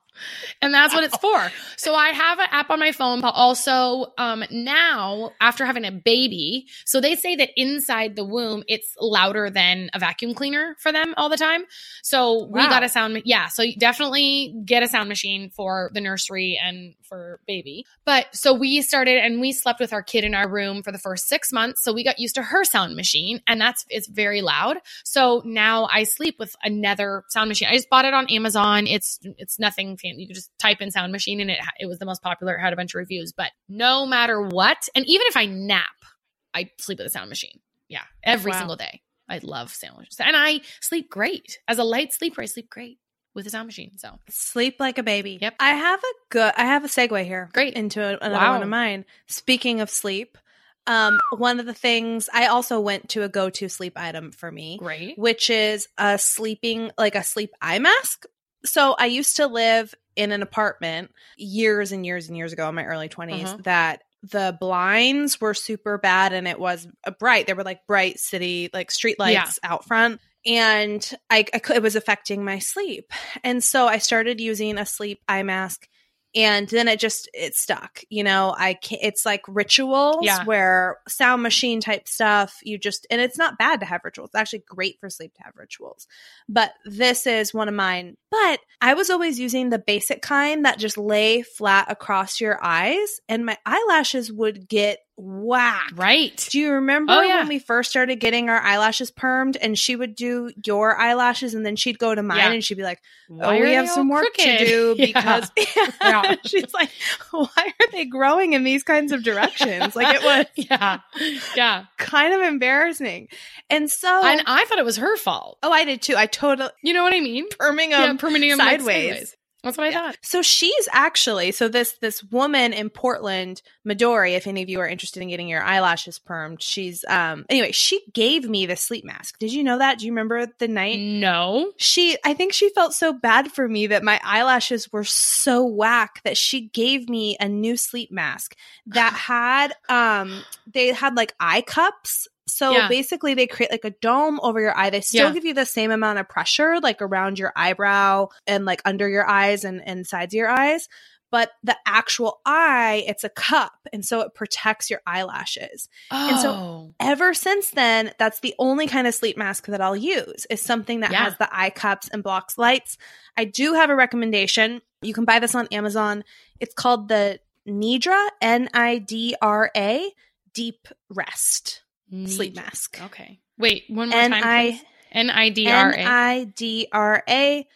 [SPEAKER 4] And that's what it's for. So I have an app on my phone, but also um, now after having a baby, so they say that inside the womb it's louder than a vacuum cleaner for them all the time. So we got a sound, yeah. So you definitely get a sound machine for the nursery and for baby. But so we started and we slept with our kid in our room for the first six months. So we got used to her sound machine, and that's it's very loud. So now I sleep with another sound machine. I just bought it on Amazon. It's it's nothing fancy. You can just type in sound machine, and it it was the most popular. It had a bunch of reviews. But no matter what, and even if I nap, I sleep with a sound machine. Yeah, every
[SPEAKER 3] Wow.
[SPEAKER 4] single day. I love sound machines, and I sleep great as a light sleeper. I sleep great with a sound machine. So
[SPEAKER 3] Sleep like a baby.
[SPEAKER 4] Yep.
[SPEAKER 3] I have a good. I have a segue here.
[SPEAKER 4] Great.
[SPEAKER 3] into a- another
[SPEAKER 4] Wow.
[SPEAKER 3] one of mine. Speaking of sleep, um, one of the things I also went to a go-to sleep item for me,
[SPEAKER 4] great.
[SPEAKER 3] which is a sleeping like a sleep eye mask. So I used to live in an apartment years and years and years ago in my early 20s
[SPEAKER 4] Uh-huh.
[SPEAKER 3] that the blinds were super bad and it was bright. There were like bright city like street lights
[SPEAKER 4] Yeah.
[SPEAKER 3] out front and I, I it was affecting my sleep. And so I started using a sleep eye mask and then it just it stuck you know? I can't it's like rituals
[SPEAKER 4] Yeah.
[SPEAKER 3] where sound machine type stuff you just and it's not bad to have rituals. It's actually great for sleep to have rituals. But this is one of mine. But i was always using the basic kind that just lay flat across your eyes and my eyelashes would get whacked
[SPEAKER 4] Right.
[SPEAKER 3] do you remember
[SPEAKER 4] Oh, yeah.
[SPEAKER 3] when we first started getting our eyelashes permed and she would do your eyelashes and then she'd go to mine
[SPEAKER 4] Yeah.
[SPEAKER 3] and she'd be like oh, we have some work to do because
[SPEAKER 4] Yeah.
[SPEAKER 3] she's like, why are they growing in these kinds of directions? Like it was
[SPEAKER 4] yeah. Yeah.
[SPEAKER 3] kind of embarrassing. And so,
[SPEAKER 4] And I thought it was her fault.
[SPEAKER 3] oh, I did too. I totally
[SPEAKER 4] You know what I mean?
[SPEAKER 3] perming
[SPEAKER 4] yeah, perming them like
[SPEAKER 3] sideways.
[SPEAKER 4] That's what I
[SPEAKER 3] Yeah.
[SPEAKER 4] thought.
[SPEAKER 3] So she's actually so this this woman in Portland, Midori. If any of you are interested in getting your eyelashes permed, she's um anyway. She gave me the sleep mask. Did you know that? Do you remember the night?
[SPEAKER 4] No.
[SPEAKER 3] she i think she felt so bad for me that my eyelashes were so whack that she gave me a new sleep mask that had um they had like eye cups so
[SPEAKER 4] Yeah.
[SPEAKER 3] basically they create like a dome over your eye they still
[SPEAKER 4] Yeah.
[SPEAKER 3] give you the same amount of pressure like around your eyebrow and like under your eyes and, and sides of your eyes but the actual eye it's a cup and so it protects your eyelashes
[SPEAKER 4] Oh.
[SPEAKER 3] And so- oh. ever since then, that's the only kind of sleep mask that I'll use is something that
[SPEAKER 4] Yeah.
[SPEAKER 3] has the eye cups and blocks lights. I do have a recommendation. You can buy this on Amazon. It's called the Nidra, N I D R A, Deep Rest sleep mask.
[SPEAKER 4] Okay. Wait, one more
[SPEAKER 3] N
[SPEAKER 4] time.
[SPEAKER 3] I
[SPEAKER 4] please. N I D R
[SPEAKER 3] N
[SPEAKER 4] A.
[SPEAKER 3] I D R A,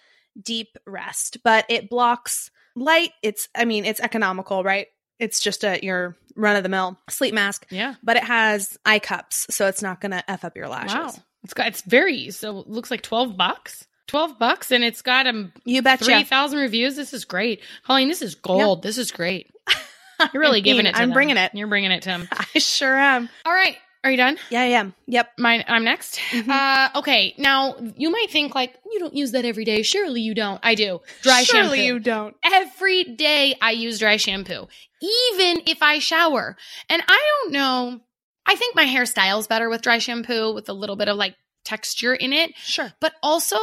[SPEAKER 3] Deep Rest. But it blocks light. It's, I mean, it's economical, right? It's just a your run of the mill sleep mask,
[SPEAKER 4] Yeah.
[SPEAKER 3] but it has eye cups, so it's not going to f up your lashes.
[SPEAKER 4] Wow. It's got it's very so it looks like 12 bucks. 12 bucks and it's got um
[SPEAKER 3] You betcha.
[SPEAKER 4] 3,000 reviews. This is great. Colleen, this is gold. This is great. You're really
[SPEAKER 3] I
[SPEAKER 4] giving it to
[SPEAKER 3] I'm
[SPEAKER 4] them.
[SPEAKER 3] bringing it.
[SPEAKER 4] You're bringing it to them.
[SPEAKER 3] I sure am.
[SPEAKER 4] All right. Are you done?
[SPEAKER 3] Yeah, I am. Yep.
[SPEAKER 4] Mine, I'm next.
[SPEAKER 3] Mhm.
[SPEAKER 4] Uh, okay. Now, you might think like, you don't use that every day. Surely you don't. I do. Dry
[SPEAKER 3] Surely
[SPEAKER 4] shampoo.
[SPEAKER 3] you don't.
[SPEAKER 4] Every day I use dry shampoo, even if I shower. And I don't know. I think my hair styles better with dry shampoo with a little bit of like texture in it.
[SPEAKER 3] Sure.
[SPEAKER 4] But also,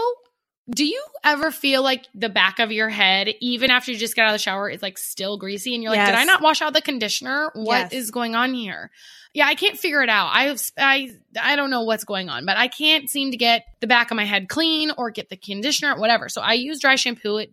[SPEAKER 4] do you ever feel like the back of your head, even after you just get out of the shower, is like still greasy? And you're like, did I not wash out the conditioner? What is
[SPEAKER 3] Yes.
[SPEAKER 4] going on here? Yeah, I can't figure it out. I I I don't know what's going on, but I can't seem to get the back of my head clean or get the conditioner, whatever. So I use dry shampoo. It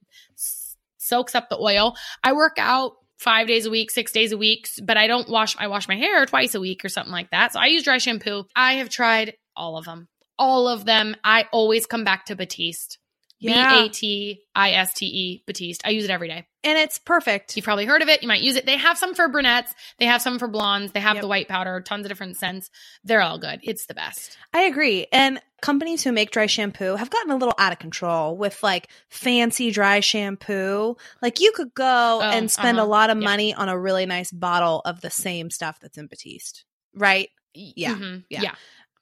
[SPEAKER 4] soaks up the oil. I work out five days a week, six days a week, but I don't wash. I wash my hair twice a week or something like that. So I use dry shampoo. I have tried all of them, all of them. I always come back to Batiste. B
[SPEAKER 3] Yeah.
[SPEAKER 4] A T I S T E Batiste. I use it every day.
[SPEAKER 3] And it's perfect.
[SPEAKER 4] You've probably heard of it. You might use it. They have some for brunettes. They have some for blondes. They have
[SPEAKER 3] Yep.
[SPEAKER 4] the white powder, tons of different scents. They're all good. It's the best.
[SPEAKER 3] I agree. And companies who make dry shampoo have gotten a little out of control with like fancy dry shampoo. Like you could go and spend
[SPEAKER 4] uh-huh.
[SPEAKER 3] a lot of
[SPEAKER 4] Yeah.
[SPEAKER 3] money on a really nice bottle of the same stuff that's in Batiste. Right? Yeah.
[SPEAKER 4] Mhm.
[SPEAKER 3] Yeah.
[SPEAKER 4] Yeah.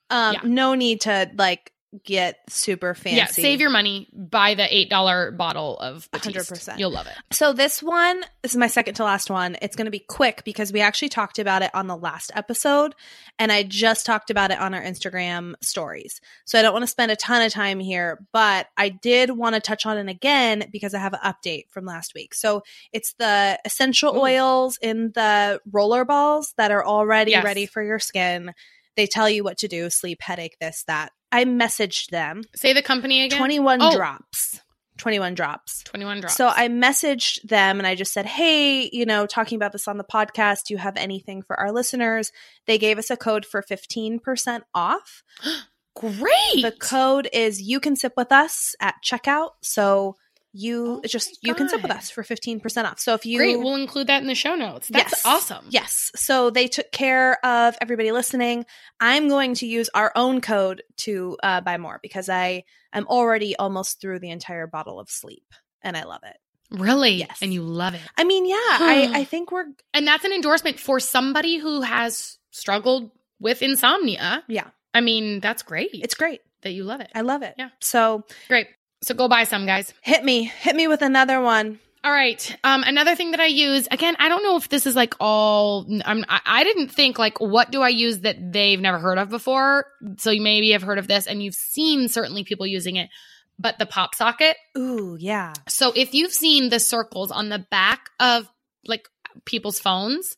[SPEAKER 3] Um
[SPEAKER 4] Yeah.
[SPEAKER 3] no need to like get super fancy.
[SPEAKER 4] Yeah. Save your money. Buy the $8 bottle of Batiste.
[SPEAKER 3] 100%.
[SPEAKER 4] You'll love it.
[SPEAKER 3] So this one, this is my second to last one. It's going to be quick because we actually talked about it on the last episode and I just talked about it on our Instagram stories. So I don't want to spend a ton of time here, but I did want to touch on it again because I have an update from last week. So it's the essential
[SPEAKER 4] Ooh.
[SPEAKER 3] oils in the roller balls that are already
[SPEAKER 4] Yes.
[SPEAKER 3] ready for your skin. They tell you what to do, sleep, headache, this, that. I messaged them
[SPEAKER 4] Say the company again.
[SPEAKER 3] 21
[SPEAKER 4] Oh.
[SPEAKER 3] drops. 21 drops.
[SPEAKER 4] 21 drops.
[SPEAKER 3] So I messaged them and I just said, Hey, you know, talking about this on the podcast, do you have anything for our listeners? They gave us a code for 15% off.
[SPEAKER 4] Great.
[SPEAKER 3] The code is you can sip with us at checkout. So you
[SPEAKER 4] Oh
[SPEAKER 3] just you can sit with us for 15% off. So if you
[SPEAKER 4] Great. We'll include that in the show notes. That's
[SPEAKER 3] Yes.
[SPEAKER 4] awesome.
[SPEAKER 3] Yes. So they took care of everybody listening. I'm going to use our own code to uh, buy more because I I'm already almost through the entire bottle of sleep and I love it.
[SPEAKER 4] Really?
[SPEAKER 3] Yes.
[SPEAKER 4] And you love it.
[SPEAKER 3] I mean, yeah, I, I think we're
[SPEAKER 4] And that's an endorsement for somebody who has struggled with insomnia.
[SPEAKER 3] yeah,
[SPEAKER 4] I mean, that's great.
[SPEAKER 3] it's great.
[SPEAKER 4] that you love it.
[SPEAKER 3] I love it.
[SPEAKER 4] Yeah.
[SPEAKER 3] So
[SPEAKER 4] Great. So go buy some, guys.
[SPEAKER 3] hit me, hit me with another one.
[SPEAKER 4] All right. Um, another thing that I use again, I don't know if this is like all. I'm, I, I didn't think like what do I use that they've never heard of before. So you maybe have heard of this, and you've seen certainly people using it. But the pop socket.
[SPEAKER 3] Ooh, yeah.
[SPEAKER 4] So if you've seen the circles on the back of like people's phones,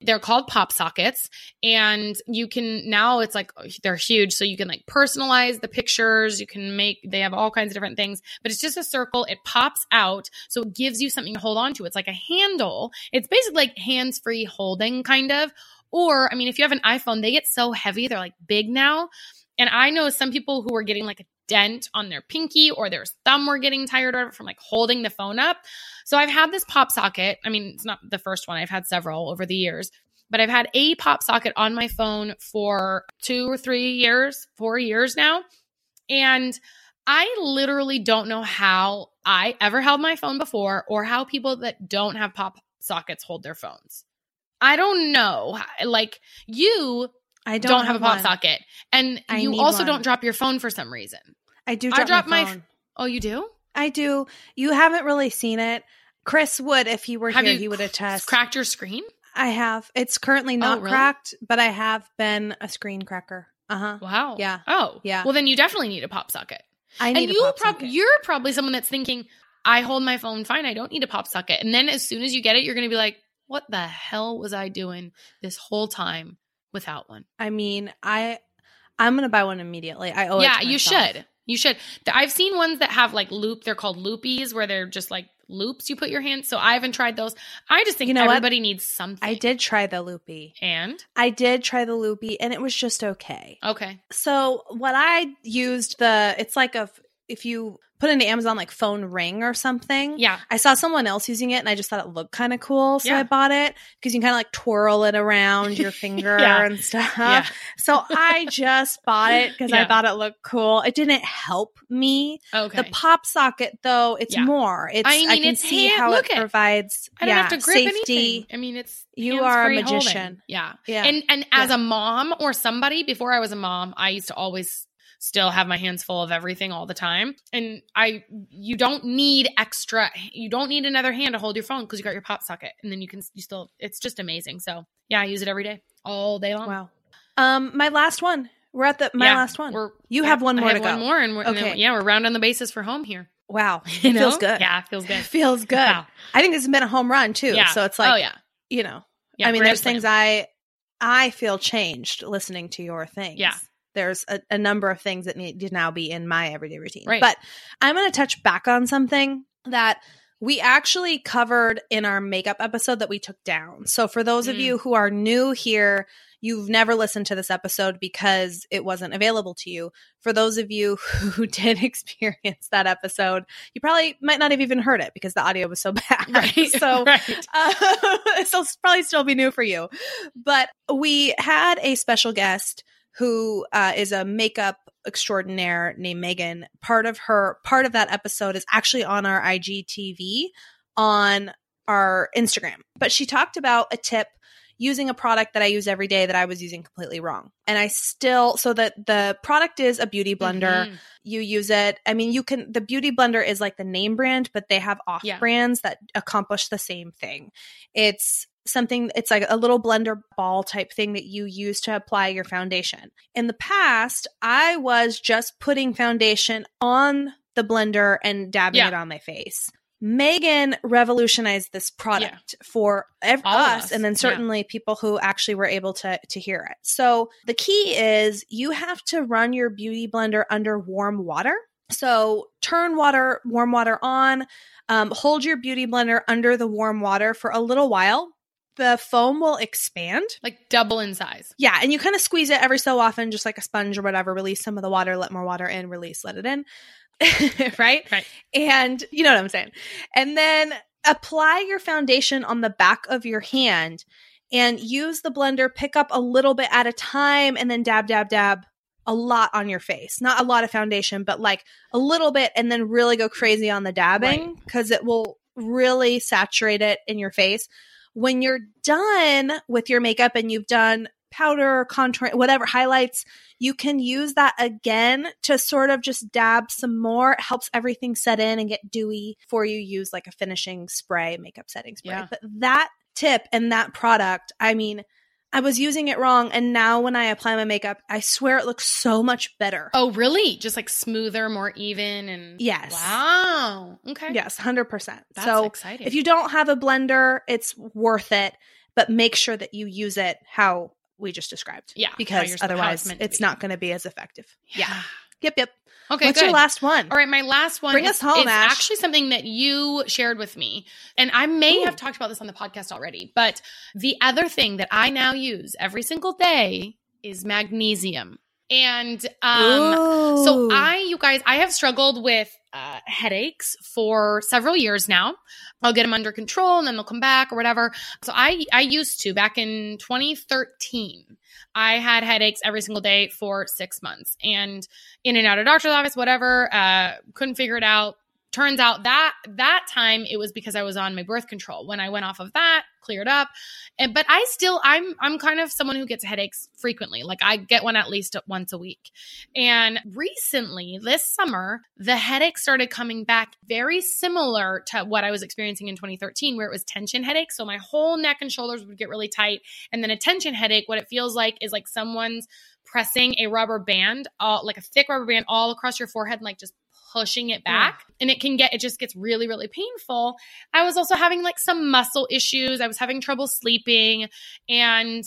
[SPEAKER 4] they're called pop sockets and you can now it's like they're huge so you can like personalize the pictures you can make they have all kinds of different things but it's just a circle it pops out so it gives you something to hold on to it's like a handle it's basically like hands free holding kind of or i mean if you have an iphone they get so heavy they're like big now and i know some people who are getting like a dent on their pinky or their thumb were getting tired of it from like holding the phone up so I've had this pop socket. I mean, it's not the first one. I've had several over the years, but I've had a pop socket on my phone for two or three years, four years now. And I literally don't know how I ever held my phone before or how people that don't have pop sockets hold their phones. I don't know. Like you
[SPEAKER 3] I
[SPEAKER 4] don't,
[SPEAKER 3] don't,
[SPEAKER 4] have, a pop
[SPEAKER 3] one.
[SPEAKER 4] socket and
[SPEAKER 3] I
[SPEAKER 4] you also
[SPEAKER 3] one.
[SPEAKER 4] don't drop your phone for some reason.
[SPEAKER 3] I do.
[SPEAKER 4] I
[SPEAKER 3] Drop
[SPEAKER 4] drop
[SPEAKER 3] my,
[SPEAKER 4] my- Oh, you do?
[SPEAKER 3] I do. You haven't really seen it. Chris would if he were
[SPEAKER 4] Have
[SPEAKER 3] here. He would attest.
[SPEAKER 4] Cracked your screen?
[SPEAKER 3] I have. It's currently not
[SPEAKER 4] really?
[SPEAKER 3] cracked, but I have been a screen cracker. Uh huh.
[SPEAKER 4] Wow.
[SPEAKER 3] Yeah.
[SPEAKER 4] Oh.
[SPEAKER 3] Yeah.
[SPEAKER 4] Well, then you definitely need a pop socket.
[SPEAKER 3] I need
[SPEAKER 4] and
[SPEAKER 3] a
[SPEAKER 4] you
[SPEAKER 3] pop
[SPEAKER 4] prob-
[SPEAKER 3] socket.
[SPEAKER 4] you're probably someone that's thinking, I hold my phone fine. I don't need a pop socket. And then as soon as you get it, you're going to be like, what the hell was I doing this whole time without one?
[SPEAKER 3] I mean, I I'm gonna buy one immediately. I owe it
[SPEAKER 4] yeah, you should. You should. I've seen ones that have like loop. They're called loopies, where they're just like loops you put your hands. So I haven't tried those. I just think
[SPEAKER 3] You know what?
[SPEAKER 4] everybody needs something.
[SPEAKER 3] I did try the loopy.
[SPEAKER 4] And
[SPEAKER 3] I did try the loopy and it was just okay.
[SPEAKER 4] okay.
[SPEAKER 3] So what I used the it's like a if you put into Amazon like phone ring or something.
[SPEAKER 4] Yeah.
[SPEAKER 3] I saw someone else using it and I just thought it looked kind of cool. So
[SPEAKER 4] Yeah.
[SPEAKER 3] I bought it because you can kind of like twirl it around your finger
[SPEAKER 4] Yeah.
[SPEAKER 3] and stuff.
[SPEAKER 4] Yeah.
[SPEAKER 3] So I just bought it because I thought it looked cool. It didn't help me.
[SPEAKER 4] Okay.
[SPEAKER 3] The pop socket though, it's more. It's
[SPEAKER 4] I
[SPEAKER 3] I,
[SPEAKER 4] mean,
[SPEAKER 3] can
[SPEAKER 4] it's
[SPEAKER 3] see
[SPEAKER 4] hand-
[SPEAKER 3] how it
[SPEAKER 4] it.
[SPEAKER 3] provides
[SPEAKER 4] I don't
[SPEAKER 3] yeah,
[SPEAKER 4] have to grip
[SPEAKER 3] safety.
[SPEAKER 4] anything. I mean, it's
[SPEAKER 3] You are a
[SPEAKER 4] hands-free holding.
[SPEAKER 3] magician.
[SPEAKER 4] Yeah.
[SPEAKER 3] Yeah.
[SPEAKER 4] And and as a mom or somebody before I was a mom, I used to always still have my hands full of everything all the time. And I you don't need extra you don't need another hand to hold your phone because you got your pop socket and then you can you still it's just amazing. So, yeah, I use it every day. All day long.
[SPEAKER 3] wow. Um my last one. We're at the my
[SPEAKER 4] Yeah,
[SPEAKER 3] last one.
[SPEAKER 4] We're,
[SPEAKER 3] You have one
[SPEAKER 4] I
[SPEAKER 3] more
[SPEAKER 4] have
[SPEAKER 3] to go.
[SPEAKER 4] One more, and, we're, and then-
[SPEAKER 3] Okay.
[SPEAKER 4] yeah, we're rounding the bases for home here.
[SPEAKER 3] Wow.
[SPEAKER 4] You
[SPEAKER 3] It feels good.
[SPEAKER 4] Yeah, it feels
[SPEAKER 3] It
[SPEAKER 4] good.
[SPEAKER 3] feels good.
[SPEAKER 4] Wow.
[SPEAKER 3] I think this has been a home run too.
[SPEAKER 4] Yeah.
[SPEAKER 3] So it's like
[SPEAKER 4] oh yeah,
[SPEAKER 3] you know,
[SPEAKER 4] yeah.
[SPEAKER 3] I mean, there's things I I feel changed listening to your things.
[SPEAKER 4] Yeah.
[SPEAKER 3] There's a, a number of things that need to now be in my everyday routine.
[SPEAKER 4] Right.
[SPEAKER 3] But I'm going to touch back on something that we actually covered in our makeup episode that we took down. So for those of
[SPEAKER 4] Mm.
[SPEAKER 3] you who are new here, you've never listened to this episode because it wasn't available to you. For those of you who did experience that episode, you probably might not have even heard it because the audio was so bad.
[SPEAKER 4] right.
[SPEAKER 3] So
[SPEAKER 4] right.
[SPEAKER 3] uh, so probably still be new for you. But we had a special guest who uh, is a makeup extraordinaire named Megan. Part of her part of that episode is actually on our IGTV on our Instagram. But she talked about a tip using a product that I use every day that I was using completely wrong. And I still so that the product is a beauty blender
[SPEAKER 4] Mhm.
[SPEAKER 3] you use it. I mean, you can, the Beauty Blender is like the name brand, but they have off
[SPEAKER 4] Yeah.
[SPEAKER 3] brands that accomplish the same thing. It's something, it's like a little blender ball type thing that you use to apply your foundation. In the past, I was just putting foundation on the blender and dabbing
[SPEAKER 4] Yeah.
[SPEAKER 3] it on my face. Megan revolutionized this product for ev- us,
[SPEAKER 4] us,
[SPEAKER 3] and then
[SPEAKER 4] yeah.
[SPEAKER 3] certainly people who actually were able to to hear it. So the key is you have to run your beauty blender under warm water. So turn water, warm water on. Um, hold your beauty blender under the warm water for a little while. The foam will expand.
[SPEAKER 4] like double in size.
[SPEAKER 3] Yeah, and you kind of squeeze it every so often, just like a sponge or whatever. Release some of the water, let more water in, release, let it in. right?
[SPEAKER 4] Right.
[SPEAKER 3] And you know what I'm saying. And then apply your foundation on the back of your hand and use the blender, pick up a little bit at a time, and then dab, dab, dab a lot on your face. Not a lot of foundation, but like a little bit, and then really go crazy on the dabbing because it will really saturate it in your face. When you're done with your makeup and you've done powder, contour, whatever highlights, you can use that again to sort of just dab some more. It helps everything set in and get dewy before you use like a finishing spray, makeup setting spray.
[SPEAKER 4] Yeah.
[SPEAKER 3] But that tip and that product, I mean, I was using it wrong. And now when I apply my makeup, I swear it looks so much better.
[SPEAKER 4] Oh, really? Just like smoother, more even, and
[SPEAKER 3] Yes.
[SPEAKER 4] Wow. Okay.
[SPEAKER 3] Yes, 100%.
[SPEAKER 4] That's
[SPEAKER 3] so
[SPEAKER 4] exciting.
[SPEAKER 3] if you don't have a blender, it's worth it, but make sure that you use it how we just described.
[SPEAKER 4] Yeah,
[SPEAKER 3] Because
[SPEAKER 4] it's
[SPEAKER 3] otherwise it's
[SPEAKER 4] be.
[SPEAKER 3] not going to be as effective. Yeah. Yep, yep.
[SPEAKER 4] Okay.
[SPEAKER 3] What's
[SPEAKER 4] good.
[SPEAKER 3] your last one?
[SPEAKER 4] All right, my last one
[SPEAKER 3] Bring
[SPEAKER 4] is,
[SPEAKER 3] us home,
[SPEAKER 4] is
[SPEAKER 3] Ash.
[SPEAKER 4] actually something that you shared with me. And I may
[SPEAKER 3] Ooh.
[SPEAKER 4] have talked about this on the podcast already, but the other thing that I now use every single day is magnesium. And um so I you guys I have struggled with uh, headaches for several years now. I'll get them under control and then they'll come back or whatever. So I I used to back in 2013. I had headaches every single day for 6 months and in and out of doctor's office whatever uh couldn't figure it out. Turns out that that time it was because I was on my birth control. When I went off of that, cleared up. And but I still I'm I'm kind of someone who gets headaches frequently. Like I get one at least once a week. And recently, this summer, the headache started coming back very similar to what I was experiencing in 2013, where it was tension headache. So my whole neck and shoulders would get really tight. And then a tension headache, what it feels like is like someone's pressing a rubber band, all, like a thick rubber band all across your forehead and like just pushing it back. And it can get, it just gets really, really painful. I was also having like some muscle issues. I was having trouble sleeping. And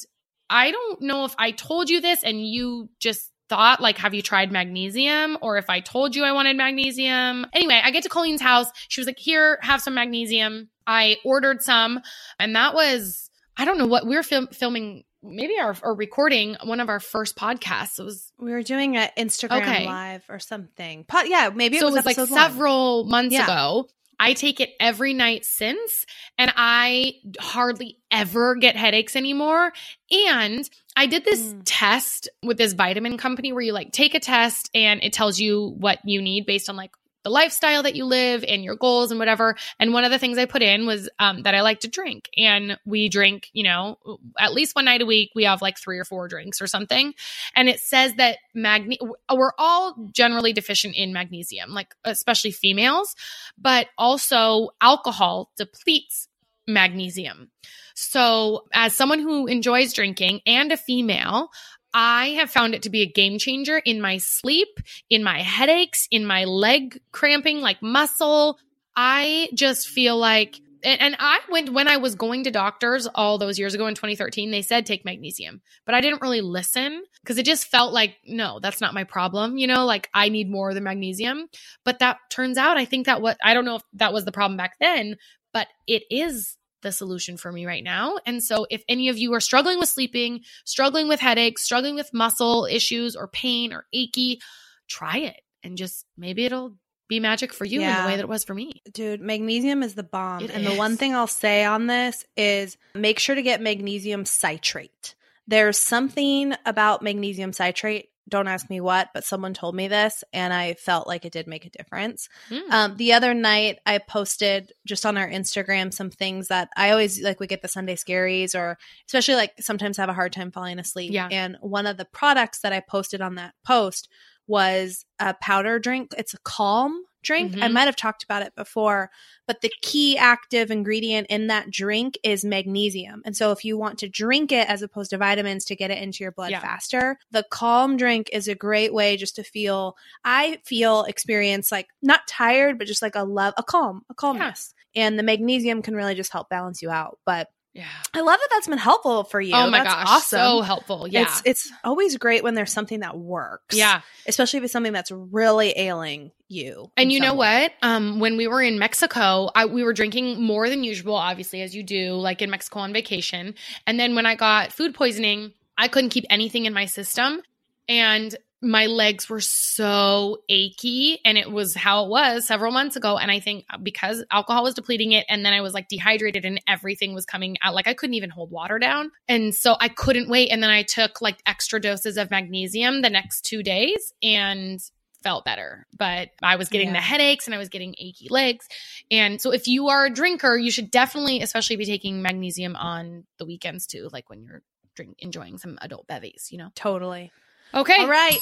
[SPEAKER 4] I don't know if I told you this and you just thought like have you tried magnesium or if i told you i wanted magnesium anyway i get to colleen's house she was like here have some magnesium i ordered some and that was i don't know what we were film- filming maybe our or recording one of our first podcasts it was
[SPEAKER 3] We were doing an Instagram
[SPEAKER 4] Okay.
[SPEAKER 3] live or something. Po- yeah, maybe
[SPEAKER 4] so
[SPEAKER 3] it was,
[SPEAKER 4] it was like
[SPEAKER 3] one.
[SPEAKER 4] several months
[SPEAKER 3] Yeah.
[SPEAKER 4] ago. I take it every night since, and I hardly ever get headaches anymore. And I did this
[SPEAKER 3] Mm.
[SPEAKER 4] test with this vitamin company where you like take a test and it tells you what you need based on like the lifestyle that you live and your goals and whatever. And one of the things I put in was um, that I like to drink. And we drink, you know, at least one night a week, we have like three or four drinks or something. And it says that magne- we're all generally deficient in magnesium, like especially females, but also alcohol depletes magnesium. So, as someone who enjoys drinking and a female, I have found it to be a game changer in my sleep, in my headaches, in my leg cramping, like muscle. I just feel like, and, I went when I was going to doctors all those years ago in 2013, they said take magnesium, but I didn't really listen because it just felt like, no, that's not my problem. You know, like I need more than magnesium. But that turns out, I think that what, I don't know if that was the problem back then, but it is the solution for me right now. And so if any of you are struggling with sleeping, struggling with headaches, struggling with muscle issues or pain or achy, try it and just maybe it'll be magic for you in the way that it was for me.
[SPEAKER 3] Dude, magnesium is the bomb.
[SPEAKER 4] It
[SPEAKER 3] and the one thing I'll say on this is make sure to get magnesium citrate. There's something about magnesium citrate. Don't ask me what, but someone told me this and I felt like it did make a difference.
[SPEAKER 4] Mm.
[SPEAKER 3] Um, the other night, I posted just on our Instagram some things that I always like. We get the Sunday scaries, or especially like sometimes have a hard time falling asleep.
[SPEAKER 4] Yeah.
[SPEAKER 3] And one of the products that I posted on that post was a powder drink. It's a calm drink. I
[SPEAKER 4] Mhm.
[SPEAKER 3] might have talked about it before, but the key active ingredient in that drink is magnesium. And so if you want to drink it as opposed to vitamins to get it into your blood
[SPEAKER 4] Yeah.
[SPEAKER 3] faster, the calm drink is a great way just to feel I feel experience like not tired, but just like a love, a calm, a calmness. And the magnesium can really just help balance you out. But
[SPEAKER 4] Yeah.
[SPEAKER 3] I love that that's been helpful for you.
[SPEAKER 4] Oh my
[SPEAKER 3] That's
[SPEAKER 4] gosh.
[SPEAKER 3] awesome.
[SPEAKER 4] So helpful. Yeah.
[SPEAKER 3] It's it's always great when there's something that works.
[SPEAKER 4] yeah.
[SPEAKER 3] Especially if it's something that's really ailing you.
[SPEAKER 4] And you know
[SPEAKER 3] way.
[SPEAKER 4] what? Um, when we were in Mexico, I, we were drinking more than usual, obviously, as you do, like in Mexico on vacation. And then when I got food poisoning, I couldn't keep anything in my system. And my legs were so achy. And it was how it was several months ago. And I think uh, because alcohol was depleting it, and then I was like dehydrated and everything was coming out, like I couldn't even hold water down. And so I couldn't wait. And then I took like extra doses of magnesium the next two days. And felt better, but I was getting
[SPEAKER 3] Yeah.
[SPEAKER 4] the headaches and I was getting achy legs. And so if you are a drinker, you should definitely, especially be taking magnesium on the weekends too, like when you're drink, enjoying some adult bevies, you know?
[SPEAKER 3] Totally.
[SPEAKER 4] Okay.
[SPEAKER 3] All right.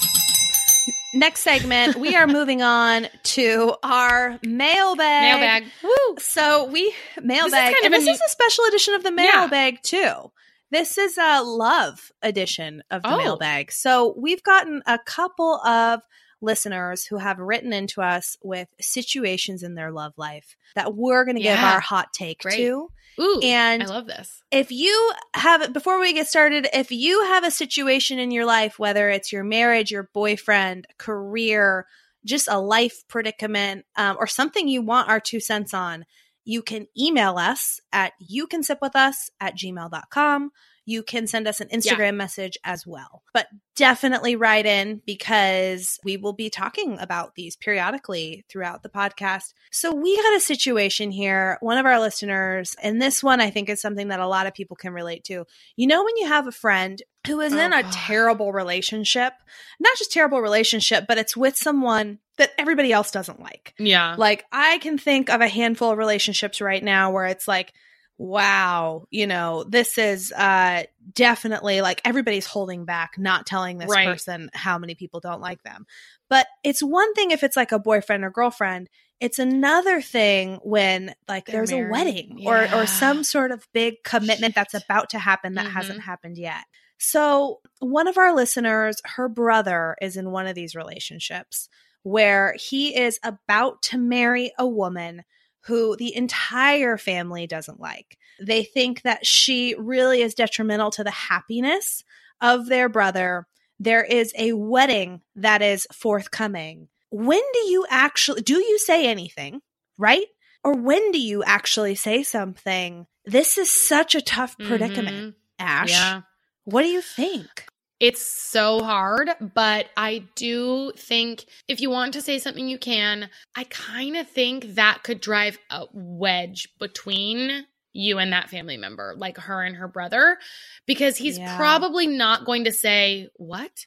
[SPEAKER 3] Next segment, we are moving on to our mailbag.
[SPEAKER 4] Mailbag. Woo.
[SPEAKER 3] So we mailbag,
[SPEAKER 4] kind
[SPEAKER 3] and
[SPEAKER 4] of
[SPEAKER 3] this
[SPEAKER 4] new-
[SPEAKER 3] is a special edition of the
[SPEAKER 4] Yeah.
[SPEAKER 3] mailbag too. This is a love edition of the
[SPEAKER 4] Oh.
[SPEAKER 3] mailbag. So we've gotten a couple of listeners who have written into us with situations in their love life that we're going to give our hot take
[SPEAKER 4] Great.
[SPEAKER 3] to.
[SPEAKER 4] Ooh.
[SPEAKER 3] And
[SPEAKER 4] I love this.
[SPEAKER 3] if you have before we get started if you have a situation in your life whether it's your marriage your boyfriend career just a life predicament um, or something you want our two cents on you can email us at you can sip with us at gmail.com you can send us an instagram message as well but definitely write in because we will be talking about these periodically throughout the podcast so we got a situation here. One of our listeners, and this one I think is something that a lot of people can relate to. You know, when you have a friend who is
[SPEAKER 4] Oh,
[SPEAKER 3] in a
[SPEAKER 4] God.
[SPEAKER 3] terrible relationship, not just terrible relationship, but it's with someone that everybody else doesn't like.
[SPEAKER 4] Yeah.
[SPEAKER 3] Like I can think of a handful of relationships right now where it's like, wow, you know, this is uh definitely like everybody's holding back, not telling this
[SPEAKER 4] Right.
[SPEAKER 3] person how many people don't like them. But it's one thing if it's like a boyfriend or girlfriend. It's another thing when like
[SPEAKER 4] They're
[SPEAKER 3] there's
[SPEAKER 4] married.
[SPEAKER 3] a wedding or
[SPEAKER 4] Yeah.
[SPEAKER 3] or some sort of big commitment that's about to happen that
[SPEAKER 4] Mhm.
[SPEAKER 3] hasn't happened yet. So, one of our listeners, her brother is in one of these relationships where he is about to marry a woman who the entire family doesn't like. They think that she really is detrimental to the happiness of their brother. there is a wedding that is forthcoming. When do you actually do you say anything, right? Or when do you actually say something? This is such a tough predicament, Ash.
[SPEAKER 4] Mm-hmm. Yeah.
[SPEAKER 3] What do you think?
[SPEAKER 4] It's so hard, but I do think if you want to say something, you can. I kind of think that could drive a wedge between you and that family member, like her and her brother, because he's
[SPEAKER 3] Yeah.
[SPEAKER 4] probably not going to say, What?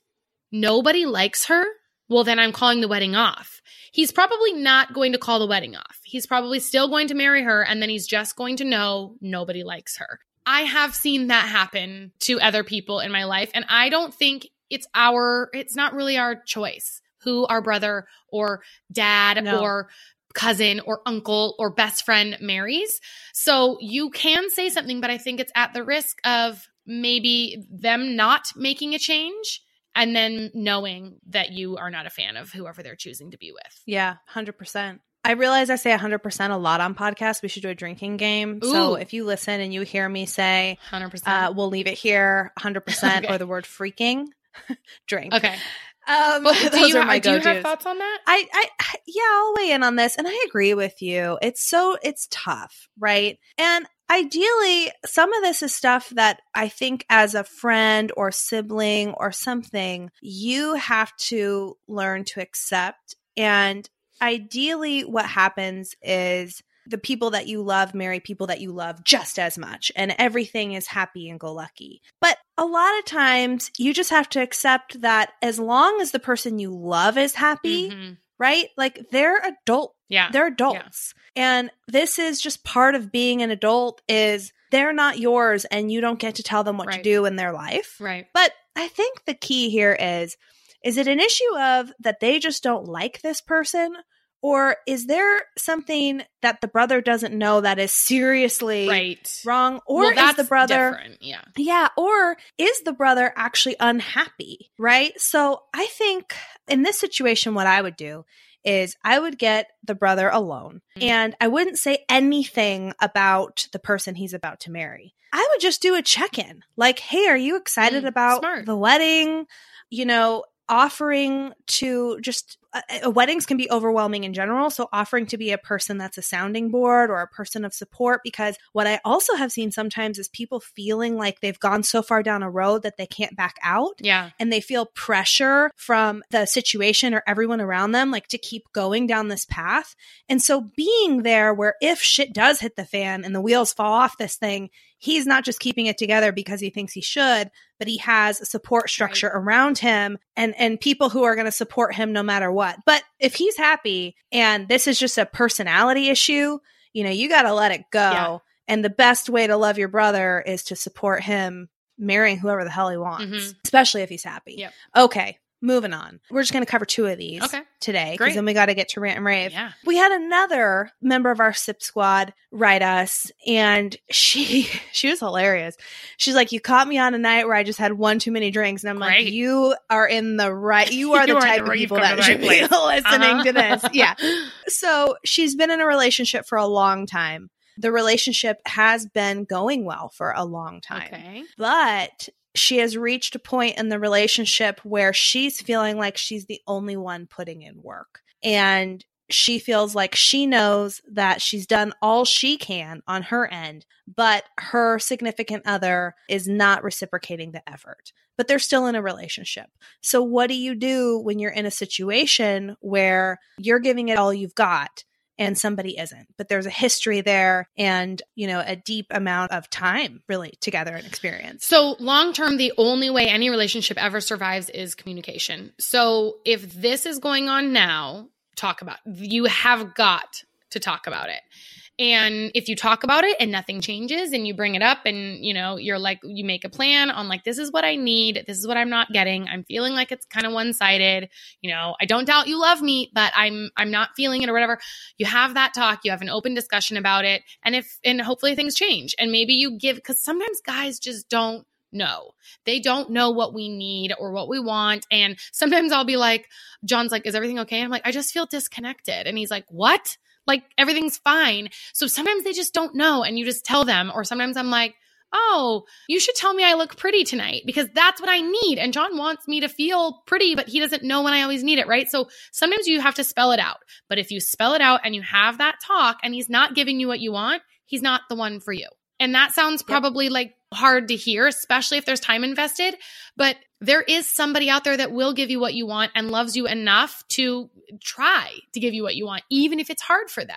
[SPEAKER 4] Nobody likes her? Well, then I'm calling the wedding off. He's probably not going to call the wedding off. He's probably still going to marry her, and then he's just going to know nobody likes her. I have seen that happen to other people in my life, and I don't think it's our, it's not really our choice who our brother or dad
[SPEAKER 3] No.
[SPEAKER 4] or cousin or uncle or best friend marries. So you can say something, but I think it's at the risk of maybe them not making a change and then knowing that you are not a fan of whoever they're choosing to be with.
[SPEAKER 3] Yeah, 100%. I realize I say 100% a lot on podcasts. We should do a drinking game. So if you listen and you hear me say,
[SPEAKER 4] 100%.
[SPEAKER 3] uh, we'll leave it here 100%
[SPEAKER 4] Okay.
[SPEAKER 3] or the word freaking, drink.
[SPEAKER 4] okay.
[SPEAKER 3] Um,
[SPEAKER 4] Well, do
[SPEAKER 3] those
[SPEAKER 4] you,
[SPEAKER 3] are my
[SPEAKER 4] do you have thoughts on that?
[SPEAKER 3] I, I, yeah, I'll weigh in on this, and I agree with you. It's so it's tough, right? And ideally, some of this is stuff that I think, as a friend or sibling or something, you have to learn to accept. And ideally, what happens is the people that you love marry people that you love just as much, and everything is happy and go lucky. But a lot of times, you just have to accept that as long as the person you love is happy,
[SPEAKER 4] Mhm.
[SPEAKER 3] right? Like they're adult,
[SPEAKER 4] Yeah.
[SPEAKER 3] they're adults. And this is just part of being an adult is they're not yours and you don't get to tell them what to do in their life.
[SPEAKER 4] right.
[SPEAKER 3] But I think the key here is is it an issue of that they just don't like this person or is there something that the brother doesn't know that is seriously
[SPEAKER 4] Right.
[SPEAKER 3] wrong or
[SPEAKER 4] well,
[SPEAKER 3] is the brother
[SPEAKER 4] different. Yeah.
[SPEAKER 3] yeah, or is the brother actually unhappy, right? So I think in this situation, what I would do is I would get the brother alone
[SPEAKER 4] Mhm.
[SPEAKER 3] and I wouldn't say anything about the person he's about to marry. I would just do a check in like, hey, are you excited
[SPEAKER 4] Mm,
[SPEAKER 3] about
[SPEAKER 4] smart.
[SPEAKER 3] the wedding? You know, offering to just uh, uh, weddings can be overwhelming in general. So offering to be a person that's a sounding board or a person of support because what i also have seen sometimes is people feeling like they've gone so far down a road that they can't back out.
[SPEAKER 4] Yeah.
[SPEAKER 3] and they feel pressure from the situation or everyone around them like to keep going down this path. And so being there where if shit does hit the fan and the wheels fall off this thing he's not just keeping it together because he thinks he should but he has a support structure around him. And and people who are going to support him no matter what but if he's happy and this is just a personality issue you know you got to let it go
[SPEAKER 4] Yeah.
[SPEAKER 3] and the best way to love your brother is to support him marrying whoever the hell he wants
[SPEAKER 4] Mhm.
[SPEAKER 3] especially if he's happy
[SPEAKER 4] Yep.
[SPEAKER 3] okay moving on we're just going to cover two of these
[SPEAKER 4] Okay.
[SPEAKER 3] today
[SPEAKER 4] Great.
[SPEAKER 3] because then we got to get to rant and rave
[SPEAKER 4] Yeah.
[SPEAKER 3] we had another member of our sip squad write us and she she was hilarious she's like you caught me on a night where i just had one too many drinks and i'm like you are in the right you are the type of people that should
[SPEAKER 4] right
[SPEAKER 3] be listening to
[SPEAKER 4] Uh-huh.
[SPEAKER 3] this yeah so she's been in a relationship for a long time the relationship has been going well for a long time
[SPEAKER 4] Okay.
[SPEAKER 3] but she has reached a point in the relationship where she's feeling like she's the only one putting in work. And she feels like she knows that she's done all she can on her end, but her significant other is not reciprocating the effort. But they're still in a relationship. So, what do you do when you're in a situation where you're giving it all you've got? And somebody isn't but there's a history there and you know a deep amount of time really together and experience
[SPEAKER 4] So, long term, the only way any relationship ever survives is communication. So, if this is going on now, talk about you have got to talk about it. And if you talk about it and nothing changes and you bring it up and you know, you're like you make a plan on like this is what I need, this is what I'm not getting. I'm feeling like it's kind of one-sided. You know, I don't doubt you love me, but I'm I'm not feeling it or whatever. You have that talk, you have an open discussion about it, and if and hopefully things change. And maybe you give cuz sometimes guys just don't know. They don't know what we need or what we want. And sometimes I'll be like, John's like, is everything okay? I'm like, I just feel disconnected. And he's like, what? Like everything's fine. So sometimes they just don't know and you just tell them. Or sometimes I'm like, oh, you should tell me I look pretty tonight because that's what I need. And John wants me to feel pretty, but he doesn't know when I always need it, right? So sometimes you have to spell it out. But if you spell it out and you have that talk and he's not giving you what you want, he's not the one for you. And that sounds probably like hard to hear, especially if there's time invested. But there is somebody out there that will give you what you want and loves you enough to try to give you what you want, even if it's hard for them.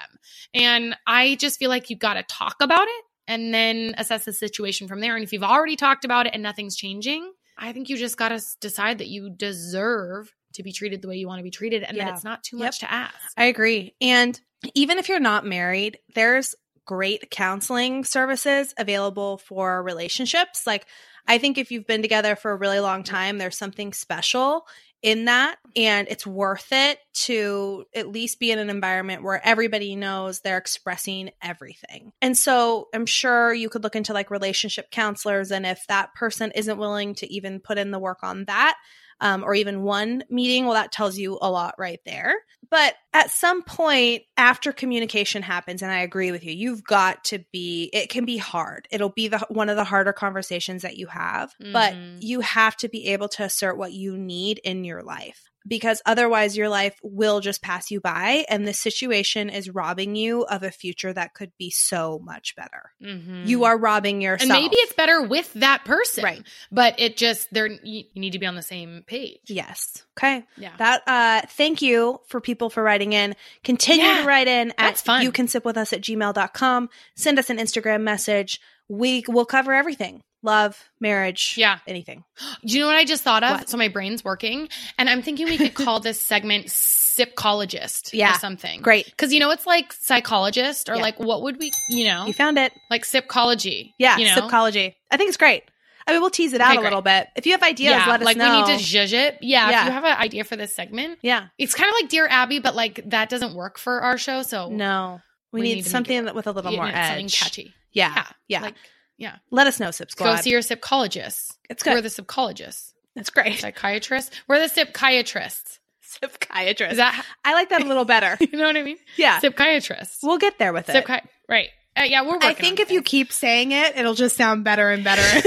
[SPEAKER 4] And I just feel like you've got to talk about it and then assess the situation from there. And if you've already talked about it and nothing's changing, I think you just got to decide that you deserve to be treated the way you want to be treated and
[SPEAKER 3] Yeah.
[SPEAKER 4] that it's not too
[SPEAKER 3] Yep.
[SPEAKER 4] much to ask.
[SPEAKER 3] I agree. And even if you're not married, there's great counseling services available for relationships. Like, I think if you've been together for a really long time, there's something special in that. And it's worth it to at least be in an environment where everybody knows they're expressing everything. And so I'm sure you could look into like relationship counselors. And if that person isn't willing to even put in the work on that, um, or even one meeting, well, that tells you a lot right there. But at some point after communication happens, and I agree with you, you've got to be, it can be hard. It'll be the one of the harder conversations that you have, but
[SPEAKER 4] Mhm.
[SPEAKER 3] you have to be able to assert what you need in your life because otherwise your life will just pass you by. And the situation is robbing you of a future that could be so much better.
[SPEAKER 4] Mhm.
[SPEAKER 3] You are robbing yourself.
[SPEAKER 4] and maybe it's better with that person.
[SPEAKER 3] Right.
[SPEAKER 4] But it just, there, you, you need to be on the same page.
[SPEAKER 3] Yes. Okay.
[SPEAKER 4] Yeah.
[SPEAKER 3] That uh thank you for people for writing in. Continue
[SPEAKER 4] Yeah,
[SPEAKER 3] to write in at
[SPEAKER 4] fun.
[SPEAKER 3] you can sip with us at gmail.com. Send us an Instagram message. We will cover everything. Love, marriage,
[SPEAKER 4] Yeah.
[SPEAKER 3] anything.
[SPEAKER 4] Do you know what I just thought of?
[SPEAKER 3] What?
[SPEAKER 4] So my brain's working, and I'm thinking we could call this segment "Sipcologist"
[SPEAKER 3] Yeah.
[SPEAKER 4] or something.
[SPEAKER 3] Great.
[SPEAKER 4] because you know it's like psychologist or
[SPEAKER 3] Yeah.
[SPEAKER 4] like what would we, you know,
[SPEAKER 3] You found it.
[SPEAKER 4] like sipcology.
[SPEAKER 3] Yeah,
[SPEAKER 4] you know?
[SPEAKER 3] Sipcology. I think it's great. I mean, we'll tease it out
[SPEAKER 4] Okay,
[SPEAKER 3] a little bit. If you have ideas,
[SPEAKER 4] yeah,
[SPEAKER 3] let us
[SPEAKER 4] like
[SPEAKER 3] know.
[SPEAKER 4] we need to zhuzh it. Yeah,
[SPEAKER 3] Yeah.
[SPEAKER 4] if you have an idea for this segment,
[SPEAKER 3] yeah.
[SPEAKER 4] it's kind of like Dear Abby, but like that doesn't work for our show. So
[SPEAKER 3] No. We,
[SPEAKER 4] We
[SPEAKER 3] need,
[SPEAKER 4] need
[SPEAKER 3] something with a little more
[SPEAKER 4] know, something
[SPEAKER 3] edge.
[SPEAKER 4] catchy.
[SPEAKER 3] Yeah.
[SPEAKER 4] Yeah,
[SPEAKER 3] Yeah.
[SPEAKER 4] Like, yeah,
[SPEAKER 3] Let us know, Sip
[SPEAKER 4] go see your sipcologist.
[SPEAKER 3] it's good.
[SPEAKER 4] We're the sipcologists,
[SPEAKER 3] it's great.
[SPEAKER 4] psychiatrists. We're the sipchiatrists.
[SPEAKER 3] Sipchiatrist.
[SPEAKER 4] Is that
[SPEAKER 3] I like that a little better.
[SPEAKER 4] you know what I mean?
[SPEAKER 3] yeah.
[SPEAKER 4] Sipchiatrists.
[SPEAKER 3] We'll get there with it.
[SPEAKER 4] Sipchi- right. Uh, yeah, we're working
[SPEAKER 3] I think if you keep saying it, it'll just sound better and better.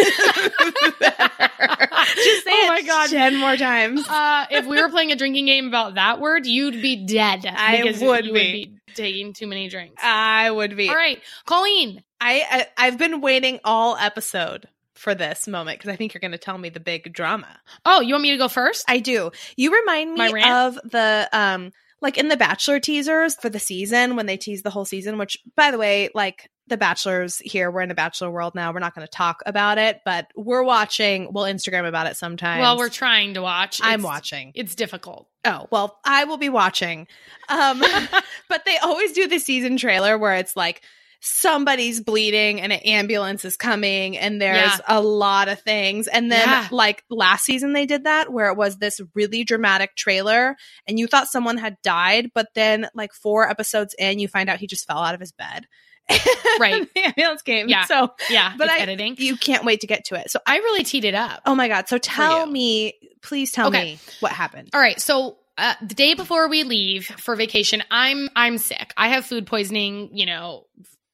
[SPEAKER 3] just say
[SPEAKER 4] Oh
[SPEAKER 3] it
[SPEAKER 4] my God.
[SPEAKER 3] ten more times.
[SPEAKER 4] uh, if we were playing a drinking game about that word, you'd be dead.
[SPEAKER 3] I would
[SPEAKER 4] you
[SPEAKER 3] be.
[SPEAKER 4] would be taking too many drinks.
[SPEAKER 3] I would be.
[SPEAKER 4] All right, Colleen.
[SPEAKER 3] I, I I've been waiting all episode for this moment because I think you're going to tell me the big drama.
[SPEAKER 4] Oh, you want me to go first?
[SPEAKER 3] I do. You remind me of the um like in the Bachelor teasers for the season when they tease the whole season. Which, by the way, like the Bachelors here, we're in a Bachelor world now. We're not going to talk about it, but we're watching. We'll Instagram about it sometime.
[SPEAKER 4] well, we're trying to watch.
[SPEAKER 3] I'm
[SPEAKER 4] It's-
[SPEAKER 3] watching.
[SPEAKER 4] It's difficult.
[SPEAKER 3] Oh, well, I will be watching. Um, but they always do the season trailer where it's like somebody's bleeding and an ambulance is coming and there's
[SPEAKER 4] Yeah.
[SPEAKER 3] a lot of things. And then
[SPEAKER 4] Yeah.
[SPEAKER 3] like last season they did that where it was this really dramatic trailer and you thought someone had died, but then like four episodes in you find out he just fell out of his bed.
[SPEAKER 4] Right.
[SPEAKER 3] the ambulance came.
[SPEAKER 4] Yeah.
[SPEAKER 3] So
[SPEAKER 4] Yeah,
[SPEAKER 3] But I-
[SPEAKER 4] editing.
[SPEAKER 3] you can't wait to get to it. So
[SPEAKER 4] I really teed it up.
[SPEAKER 3] oh my God. So tell me, please tell
[SPEAKER 4] Okay.
[SPEAKER 3] me what happened.
[SPEAKER 4] All right, so uh, the day before we leave for vacation, I'm I'm sick. I have food poisoning. You know,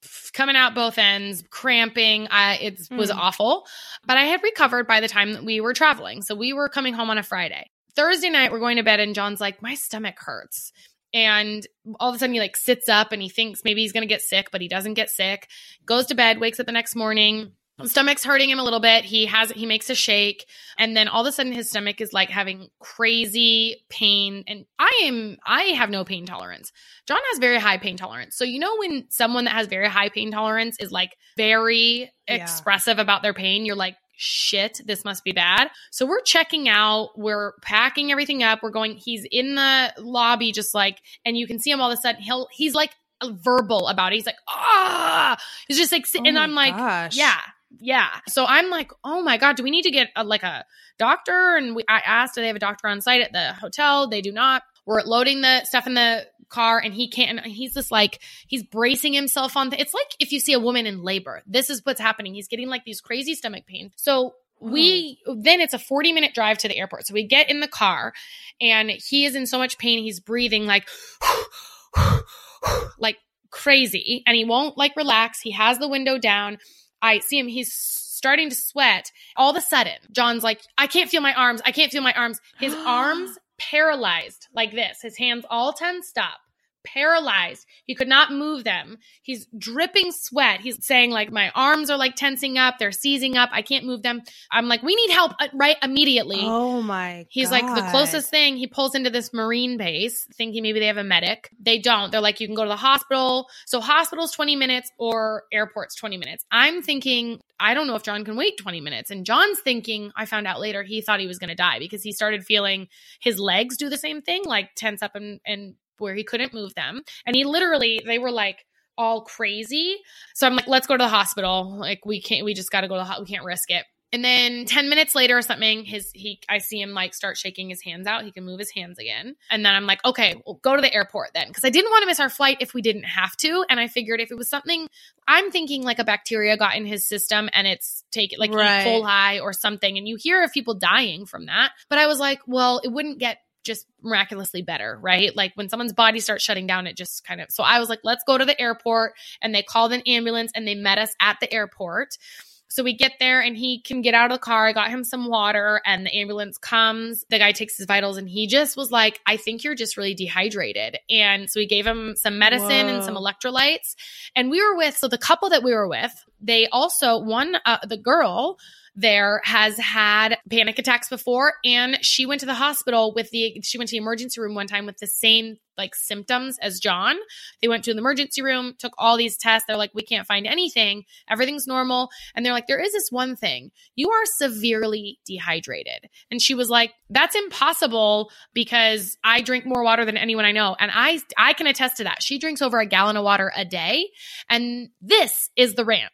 [SPEAKER 4] f- coming out both ends, cramping. I it was
[SPEAKER 3] Mm.
[SPEAKER 4] awful, but I had recovered by the time that we were traveling. So we were coming home on a Friday. Thursday night, we're going to bed, and John's like, "My stomach hurts." And all of a sudden, he like sits up and he thinks maybe he's going to get sick, but he doesn't get sick. Goes to bed, wakes up the next morning. Stomach's hurting him a little bit. He has he makes a shake, and then all of a sudden his stomach is like having crazy pain. And I am I have no pain tolerance. John has very high pain tolerance. So you know when someone that has very high pain tolerance is like very
[SPEAKER 3] Yeah.
[SPEAKER 4] expressive about their pain, you're like shit, this must be bad. So we're checking out, we're packing everything up. We're going, he's in the lobby, just like, and you can see him all of a sudden. He'll, he's like verbal about it. He's like, ah, he's just like, sit- and
[SPEAKER 3] Oh
[SPEAKER 4] I'm like,
[SPEAKER 3] gosh.
[SPEAKER 4] yeah, yeah. So I'm like, oh my God, do we need to get a, like a doctor? And we, I asked, do they have a doctor on site at the hotel? They do not. We're loading the stuff in the car and he can't, and he's just like, he's bracing himself on. it's like if you see a woman in labor, this is what's happening. He's getting like these crazy stomach pains. So we oh. then it's a 40 minute drive to the airport. So we get in the car and he is in so much pain. He's breathing like, like crazy and he won't like relax. He has the window down. I see him. He's starting to sweat. All of a sudden, John's like, I can't feel my arms. I can't feel my arms. His arms paralyzed like this, his hands all tensed up paralyzed. He could not move them. He's dripping sweat. He's saying like my arms are like tensing up, they're seizing up. I can't move them. I'm like we need help uh, right immediately.
[SPEAKER 3] Oh my
[SPEAKER 4] He's like the closest thing. He pulls into this marine base thinking maybe they have a medic. They don't. They're like you can go to the hospital. So hospital's 20 minutes or airport's 20 minutes. I'm thinking I don't know if John can wait 20 minutes. And John's thinking, I found out later, he thought he was going to die because he started feeling his legs do the same thing, like tense up and, and where he couldn't move them. And he literally, they were like all crazy. So I'm like, let's go to the hospital. Like we can't, we just got to go to the hospital. We can't risk it. And then 10 minutes later or something, his he I see him like start shaking his hands out. He can move his hands again. And then I'm like, okay, we'll go to the airport then. Cause I didn't want to miss our flight if we didn't have to. And I figured if it was something I'm thinking like a bacteria got in his system and it's taken like
[SPEAKER 3] Right.
[SPEAKER 4] E. coli or something. And you hear of people dying from that. But I was like, well, it wouldn't get just miraculously better, right? Like when someone's body starts shutting down, it just kind of. So I was like, let's go to the airport. And they called an ambulance and they met us at the airport. So we get there and he can get out of the car. I got him some water and the ambulance comes. The guy takes his vitals and he just was like, I think you're just really dehydrated. And so we gave him some medicine and some electrolytes. And we were with, so the couple that we were with, they also, one, uh, the girl, there has had panic attacks before and she went to the hospital with the she went to the emergency room one time with the same like symptoms as John. They went to the emergency room, took all these tests. They're like we can't find anything. Everything's normal. And they're like there is this one thing. You are severely dehydrated. And she was like that's impossible because I drink more water than anyone I know and I I can attest to that. She drinks over a gallon of water a day and this is the rant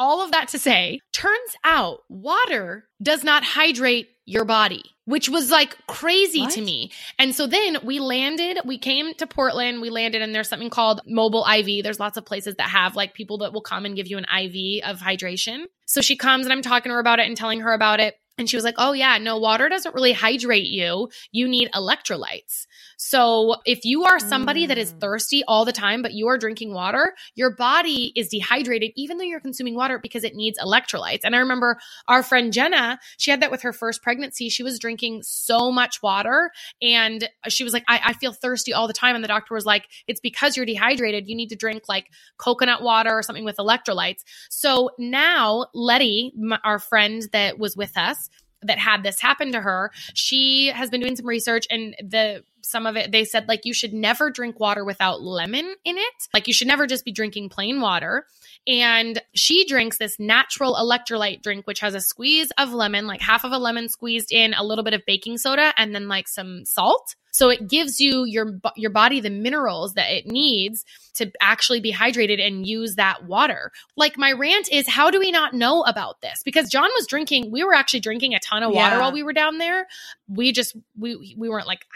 [SPEAKER 4] all of that to say, turns out water does not hydrate your body, which was like crazy
[SPEAKER 3] What?
[SPEAKER 4] to me. And so then we landed, we came to Portland, we landed, and there's something called mobile IV. There's lots of places that have like people that will come and give you an IV of hydration. So she comes and I'm talking to her about it and telling her about it. And she was like, Oh, yeah, no, water doesn't really hydrate you. You need electrolytes. So if you are somebody that is
[SPEAKER 3] Mm.
[SPEAKER 4] thirsty all the time, but you are drinking water, your body is dehydrated, even though you're consuming water because it needs electrolytes. And I remember our friend Jenna, she had that with her first pregnancy. She was drinking so much water and she was like, I, I feel thirsty all the time. And the doctor was like, It's because you're dehydrated. You need to drink like coconut water or something with electrolytes. So now Letty, our friend that was with us, that had this happen to her, she has been doing some research and the some of it they said like you should never drink water without lemon in it. Like you should never just be drinking plain water. And she drinks this natural electrolyte drink, which has a squeeze of lemon, like half of a lemon squeezed in, a little bit of baking soda, and then like some salt. So it gives you your your body the minerals that it needs to actually be hydrated and use that water. Like my rant is, how do we not know about this? Because John was drinking, we were actually drinking a ton of water
[SPEAKER 3] Yeah.
[SPEAKER 4] while we were down there. We just we we weren't like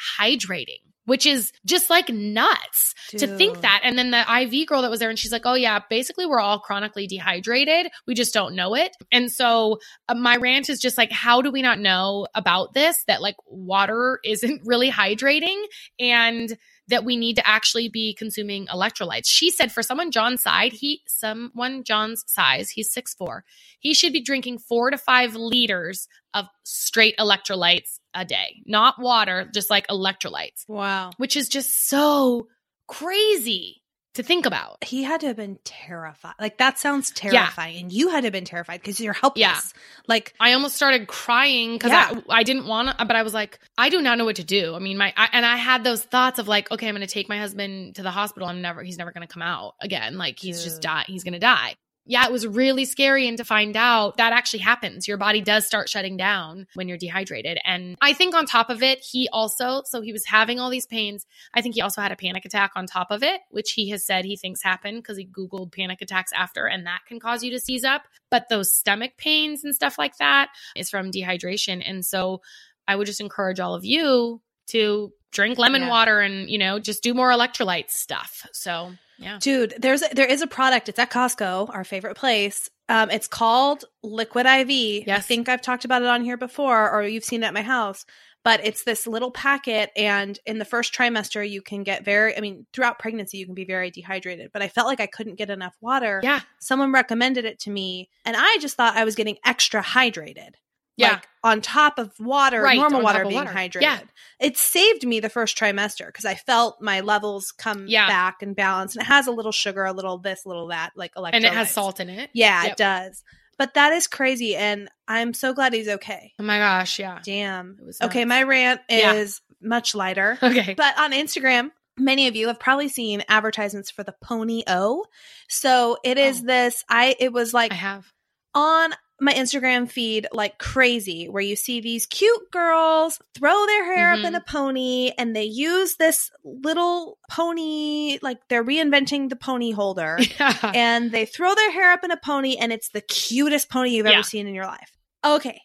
[SPEAKER 4] hydrating, which is just like nuts to think that. And then the IV girl that was there, and she's like, "Oh yeah, basically we're all chronically dehydrated. We just don't know it." And so uh, my rant is just like, how do we not know about this? That like water isn't really hydrating, and that we need to actually be consuming electrolytes. She said for someone John's side, he someone John's size, he's six four, he should be drinking four to five liters of straight electrolytes a day, not water, just like electrolytes,
[SPEAKER 3] Wow.
[SPEAKER 4] which is just so crazy to think about.
[SPEAKER 3] He had to have been terrified. Like that sounds terrifying. And you had to have been terrified because you're helpless.
[SPEAKER 4] Yeah.
[SPEAKER 3] Like
[SPEAKER 4] I almost started crying because
[SPEAKER 3] Yeah.
[SPEAKER 4] I, I didn't want to, but I was like, I do not know what to do. I mean, my, I, and I had those thoughts of like, okay, I'm going to take my husband to the hospital. I'm never, he's never going to come out again. Like he's just die. He's going to die. Yeah, it was really scary. And to find out that actually happens, your body does start shutting down when you're dehydrated. And I think on top of it, he also, so he was having all these pains. I think he also had a panic attack on top of it, which he has said he thinks happened because he Googled panic attacks after, and that can cause you to seize up. But those stomach pains and stuff like that is from dehydration. And so I would just encourage all of you to drink lemon
[SPEAKER 3] Yeah.
[SPEAKER 4] water and, you know, just do more electrolyte stuff. So, yeah.
[SPEAKER 3] Dude, there's a, there is a product. It's at Costco, our favorite place. Um, it's called Liquid IV. I think I've talked about it on here before, or you've seen it at my house. but it's this little packet. And in the first trimester, you can get very, I mean, throughout pregnancy, you can be very dehydrated, but I felt like I couldn't get enough water.
[SPEAKER 4] Yeah.
[SPEAKER 3] Someone recommended it to me, and I just thought I was getting extra hydrated.
[SPEAKER 4] Yeah.
[SPEAKER 3] Like on top of water,
[SPEAKER 4] Right,
[SPEAKER 3] normal water being
[SPEAKER 4] water.
[SPEAKER 3] hydrated.
[SPEAKER 4] Yeah.
[SPEAKER 3] It saved me the first trimester because I felt my levels come
[SPEAKER 4] Yeah.
[SPEAKER 3] back and balance. And it has a little sugar, a little this, a little that, like electrolytes.
[SPEAKER 4] and it has salt in it.
[SPEAKER 3] Yeah,
[SPEAKER 4] Yep.
[SPEAKER 3] it does. But that is crazy. And I'm so glad he's okay.
[SPEAKER 4] Oh my gosh, yeah.
[SPEAKER 3] Damn.
[SPEAKER 4] It was
[SPEAKER 3] Okay, my rant
[SPEAKER 4] Yeah.
[SPEAKER 3] is much lighter.
[SPEAKER 4] Okay.
[SPEAKER 3] But on Instagram, many of you have probably seen advertisements for the Pony O. So it is
[SPEAKER 4] Oh.
[SPEAKER 3] this I it was like
[SPEAKER 4] I have.
[SPEAKER 3] on my Instagram feed like crazy where you see these cute girls throw their hair up
[SPEAKER 4] Mm-hmm.
[SPEAKER 3] in a pony and they use this little pony like they're reinventing the pony holder
[SPEAKER 4] Yeah.
[SPEAKER 3] and they throw their hair up in a pony and it's the cutest pony you've
[SPEAKER 4] Yeah.
[SPEAKER 3] ever seen in your life. Okay.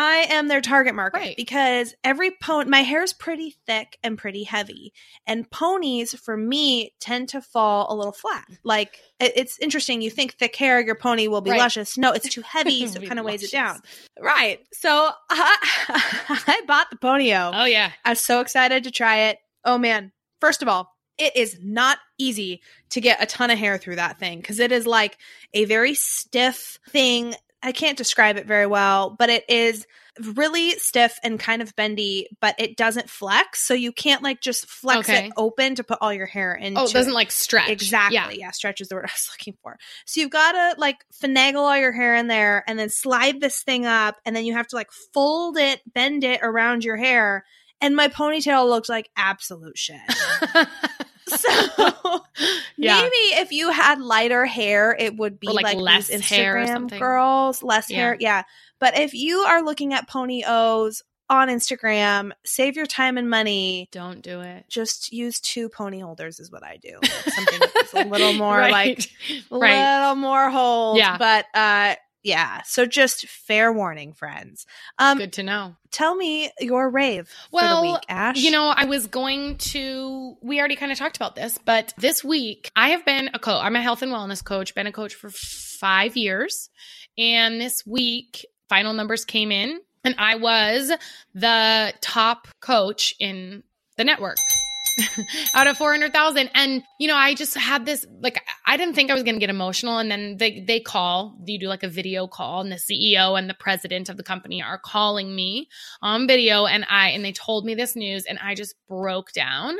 [SPEAKER 3] I am their target market
[SPEAKER 4] Right.
[SPEAKER 3] because every pony, my hair is pretty thick and pretty heavy. And ponies, for me, tend to fall a little flat. Mm. Like, it- it's interesting. You think thick hair, your pony will be
[SPEAKER 4] Right.
[SPEAKER 3] luscious. No, it's too heavy, so it kind of weighs it down. Right. So I, I bought the ponyo.
[SPEAKER 4] Oh yeah.
[SPEAKER 3] I was so excited to try it. Oh man. First of all, it is not easy to get a ton of hair through that thing because it is like a very stiff thing. I can't describe it very well, but it is really stiff and kind of bendy, but it doesn't flex. So you can't like just flex
[SPEAKER 4] Okay.
[SPEAKER 3] it open to put all your hair in.
[SPEAKER 4] Oh, it doesn't
[SPEAKER 3] it.
[SPEAKER 4] like stretch.
[SPEAKER 3] Exactly.
[SPEAKER 4] Yeah.
[SPEAKER 3] Yeah. Stretch is the word I was looking for. So you've got to like finagle all your hair in there and then slide this thing up. And then you have to like fold it, bend it around your hair. And my ponytail looks like absolute shit. So
[SPEAKER 4] Yeah.
[SPEAKER 3] maybe if you had lighter hair, it would be
[SPEAKER 4] Or, like,
[SPEAKER 3] like,
[SPEAKER 4] less
[SPEAKER 3] these
[SPEAKER 4] hair or
[SPEAKER 3] Instagram
[SPEAKER 4] something.
[SPEAKER 3] girls, less
[SPEAKER 4] Yeah.
[SPEAKER 3] hair. Yeah. But if you are looking at pony O's on Instagram, save your time and money
[SPEAKER 4] Don't do it.
[SPEAKER 3] just use two pony holders is what I do. Like something that's a little more
[SPEAKER 4] Right.
[SPEAKER 3] like a
[SPEAKER 4] right.
[SPEAKER 3] little more hold.
[SPEAKER 4] Yeah.
[SPEAKER 3] But uh yeah. So just fair warning, friends. Um
[SPEAKER 4] Good to know.
[SPEAKER 3] tell me your rave for
[SPEAKER 4] Well,
[SPEAKER 3] the week, Ash.
[SPEAKER 4] You know, I was going to, we already kind of talked about this, but this week I have been a coach. I'm a health and wellness coach, been a coach for five years. And this week, final numbers came in, and I was the top coach in the network. out of 400,000 and you know I just had this like I didn't think I was going to get emotional. And then they they call you do like a video call and the CEO and the president of the company are calling me on video. And I and they told me this news and I just broke down.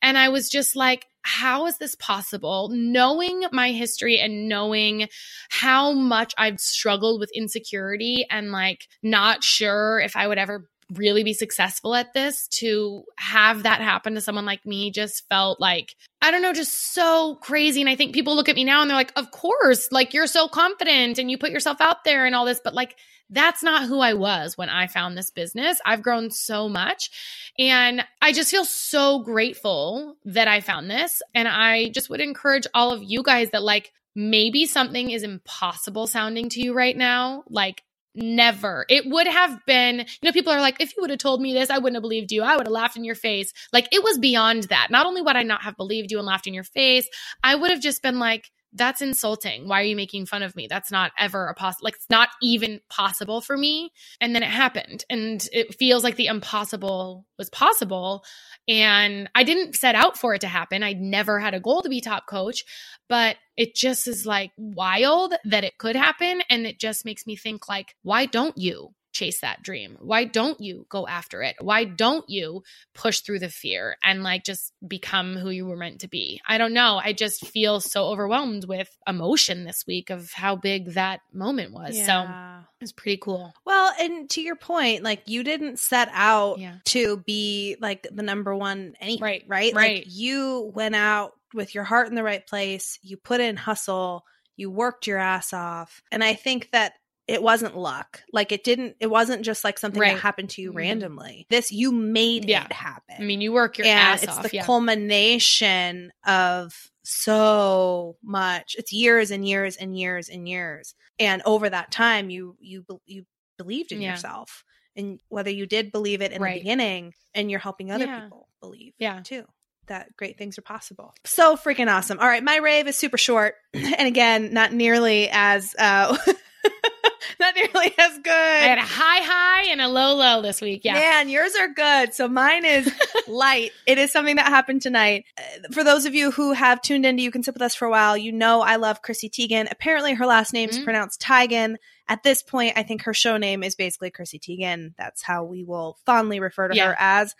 [SPEAKER 4] And I was just like how is this possible? Knowing my history and knowing how much I've struggled with insecurity and like not sure if I would ever really be successful at this to have that happen to someone like me just felt like I don't know just so crazy and I think people look at me now and they're like of course like you're so confident and you put yourself out there and all this but like that's not who I was when I found this business. I've grown so much and I just feel so grateful that I found this. And I just would encourage all of you guys that, like, maybe something is impossible sounding to you right now. Like, never. It would have been, you know, people are like, if you would have told me this, I wouldn't have believed you. I would have laughed in your face. Like, it was beyond that. Not only would I not have believed you and laughed in your face, I would have just been like, that's insulting. Why are you making fun of me? That's not ever a possible, like, it's not even possible for me. And then it happened. And it feels like the impossible was possible. And I didn't set out for it to happen. I never had a goal to be top coach, but it just is like wild that it could happen. And it just makes me think, like, why don't you? Chase that dream? Why don't you go after it? Why don't you push through the fear and like just become who you were meant to be? I don't know. I just feel so overwhelmed with emotion this week of how big that moment was. So
[SPEAKER 3] Yeah.
[SPEAKER 4] it's pretty cool.
[SPEAKER 3] Well, and to your point, like you didn't set out
[SPEAKER 4] Yeah.
[SPEAKER 3] to be like the number one anything,
[SPEAKER 4] Right,
[SPEAKER 3] right?
[SPEAKER 4] right.
[SPEAKER 3] Like you went out with your heart in the right place, you put in hustle, you worked your ass off. And I think that it wasn't luck. Like it didn't it wasn't just like something
[SPEAKER 4] Right.
[SPEAKER 3] that happened to you
[SPEAKER 4] Mhm.
[SPEAKER 3] randomly. This you made
[SPEAKER 4] Yeah.
[SPEAKER 3] it happen.
[SPEAKER 4] I mean, you work your
[SPEAKER 3] and
[SPEAKER 4] ass
[SPEAKER 3] it's
[SPEAKER 4] off.
[SPEAKER 3] the
[SPEAKER 4] yeah.
[SPEAKER 3] culmination of so much. It's years and years and years and years. And over that time, you you you believed in
[SPEAKER 4] Yeah.
[SPEAKER 3] yourself, and whether you did believe it in
[SPEAKER 4] Right.
[SPEAKER 3] the beginning, and you're helping other people believe,
[SPEAKER 4] Yeah.
[SPEAKER 3] too. That great things are possible. So freaking awesome. All right, my rave is super short, and again, not nearly as uh, Not nearly as good.
[SPEAKER 4] I had a high high and a low low this week. Yeah.
[SPEAKER 3] Man, yours are good. So mine is light. It is something that happened tonight. Uh, For those of you who have tuned into You Can Sip With Us for a while, you know I love Chrissy Teigen. Apparently her last name is
[SPEAKER 4] Mhm.
[SPEAKER 3] pronounced Teigen. At this point, I think her show name is basically Chrissy Teigen. That's how we will fondly refer to
[SPEAKER 4] Yeah.
[SPEAKER 3] her as.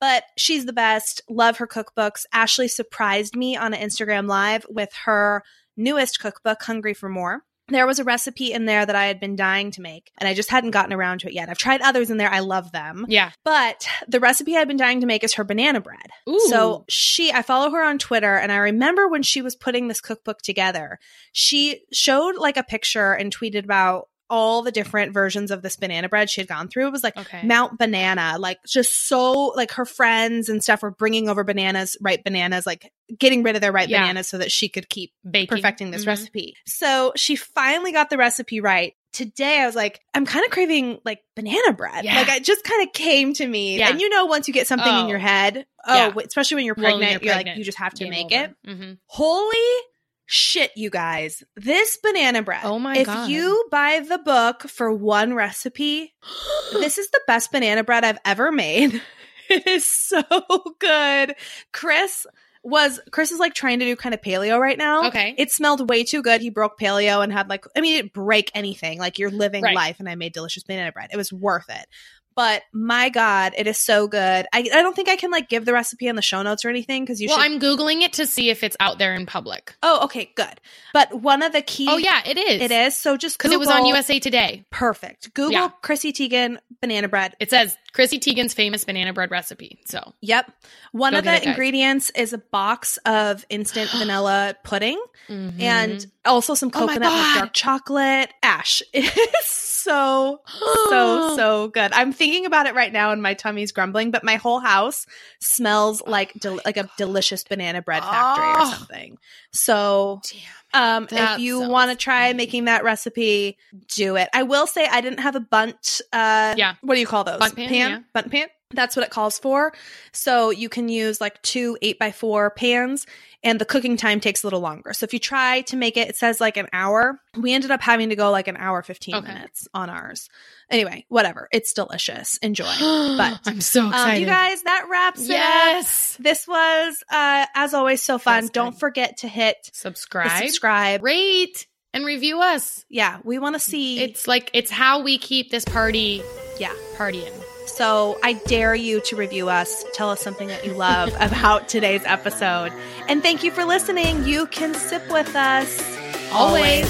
[SPEAKER 3] But she's the best. Love her cookbooks. Ashley surprised me on an Instagram live with her newest cookbook, Hungry for More. There was a recipe in there that I had been dying to make, and I just hadn't gotten around to it yet. I've tried others in there. I love them.
[SPEAKER 4] Yeah.
[SPEAKER 3] But the recipe I've been dying to make is her banana bread.
[SPEAKER 4] Ooh.
[SPEAKER 3] So she, I follow her on Twitter, and I remember when she was putting this cookbook together, she showed like a picture and tweeted about all the different versions of this banana bread she had gone through. It was like
[SPEAKER 4] Okay.
[SPEAKER 3] Mount Banana, like just so like her friends and stuff were bringing over bananas, ripe bananas, like getting rid of their ripe
[SPEAKER 4] Yeah.
[SPEAKER 3] bananas so that she could keep
[SPEAKER 4] Baking.
[SPEAKER 3] perfecting this
[SPEAKER 4] Mhm.
[SPEAKER 3] recipe. So she finally got the recipe right. Today I was like, I'm kind of craving like banana bread.
[SPEAKER 4] Yeah.
[SPEAKER 3] Like it just kind of came to me.
[SPEAKER 4] Yeah.
[SPEAKER 3] And you know, once you get something in
[SPEAKER 4] Oh.
[SPEAKER 3] your head, oh, especially when you're
[SPEAKER 4] Well,
[SPEAKER 3] pregnant,
[SPEAKER 4] when
[SPEAKER 3] you're, like, you just have to make
[SPEAKER 4] over.
[SPEAKER 3] it.
[SPEAKER 4] Mhm.
[SPEAKER 3] Holy shit, you guys. This banana bread.
[SPEAKER 4] Oh my
[SPEAKER 3] if
[SPEAKER 4] God.
[SPEAKER 3] If you buy the book for one recipe, this is the best banana bread I've ever made. It is so good. Chris was Chris is like trying to do kind of paleo right now.
[SPEAKER 4] Okay.
[SPEAKER 3] It smelled way too good. He broke paleo and had like I mean it didn't break anything. Like you're living
[SPEAKER 4] Right.
[SPEAKER 3] life and I made delicious banana bread. It was worth it. But my God, it is so good. I, I don't think I can like give the recipe in the show notes or anything because you
[SPEAKER 4] well,
[SPEAKER 3] should
[SPEAKER 4] I'm googling it to see if it's out there in public.
[SPEAKER 3] Oh, okay, good. But one of the key
[SPEAKER 4] Oh yeah, it is.
[SPEAKER 3] it is. So just
[SPEAKER 4] because it was on USA Today.
[SPEAKER 3] Perfect. Google
[SPEAKER 4] Yeah.
[SPEAKER 3] Chrissy Teigen banana bread.
[SPEAKER 4] It says Chrissy Teigen's famous banana bread recipe. So
[SPEAKER 3] Yep. One of the
[SPEAKER 4] it,
[SPEAKER 3] ingredients is a box of instant vanilla pudding
[SPEAKER 4] Mhm.
[SPEAKER 3] and also some
[SPEAKER 4] Oh
[SPEAKER 3] coconut milk
[SPEAKER 4] God.
[SPEAKER 3] dark chocolate. Ash. It is so so so good. I'm thinking about it right now and my tummy's grumbling, but my whole house smells like del- like a delicious banana bread factory or
[SPEAKER 4] Oh.
[SPEAKER 3] something. So
[SPEAKER 4] Damn.
[SPEAKER 3] Um, if you want to try making that recipe, do it. I will say I didn't have a Bundt. Uh,
[SPEAKER 4] Yeah.
[SPEAKER 3] What do you call those?
[SPEAKER 4] Bundt pan, yeah.
[SPEAKER 3] Bundt pan. That's what it calls for. So you can use like two eight by four pans, and the cooking time takes a little longer. So if you try to make it, it says like an hour. We ended up having to go like an hour fifteen
[SPEAKER 4] Okay.
[SPEAKER 3] minutes on ours. Anyway, whatever. It's delicious. Enjoy. But,
[SPEAKER 4] I'm so excited.
[SPEAKER 3] Um, you guys, that wraps it up.
[SPEAKER 4] yes.
[SPEAKER 3] This was, uh, as always, so fun. Don't forget to hit
[SPEAKER 4] Subscribe,
[SPEAKER 3] subscribe.
[SPEAKER 4] rate, and review us.
[SPEAKER 3] Yeah, we want to see.
[SPEAKER 4] It's like it's how we keep this party
[SPEAKER 3] yeah.
[SPEAKER 4] partying.
[SPEAKER 3] So I dare you to review us. Tell us something that you love about today's episode. And thank you for listening. You can sip with us
[SPEAKER 4] Always.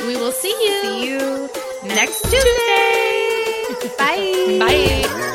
[SPEAKER 4] We will see you.
[SPEAKER 3] See you next Tuesday. Bye.
[SPEAKER 4] Bye.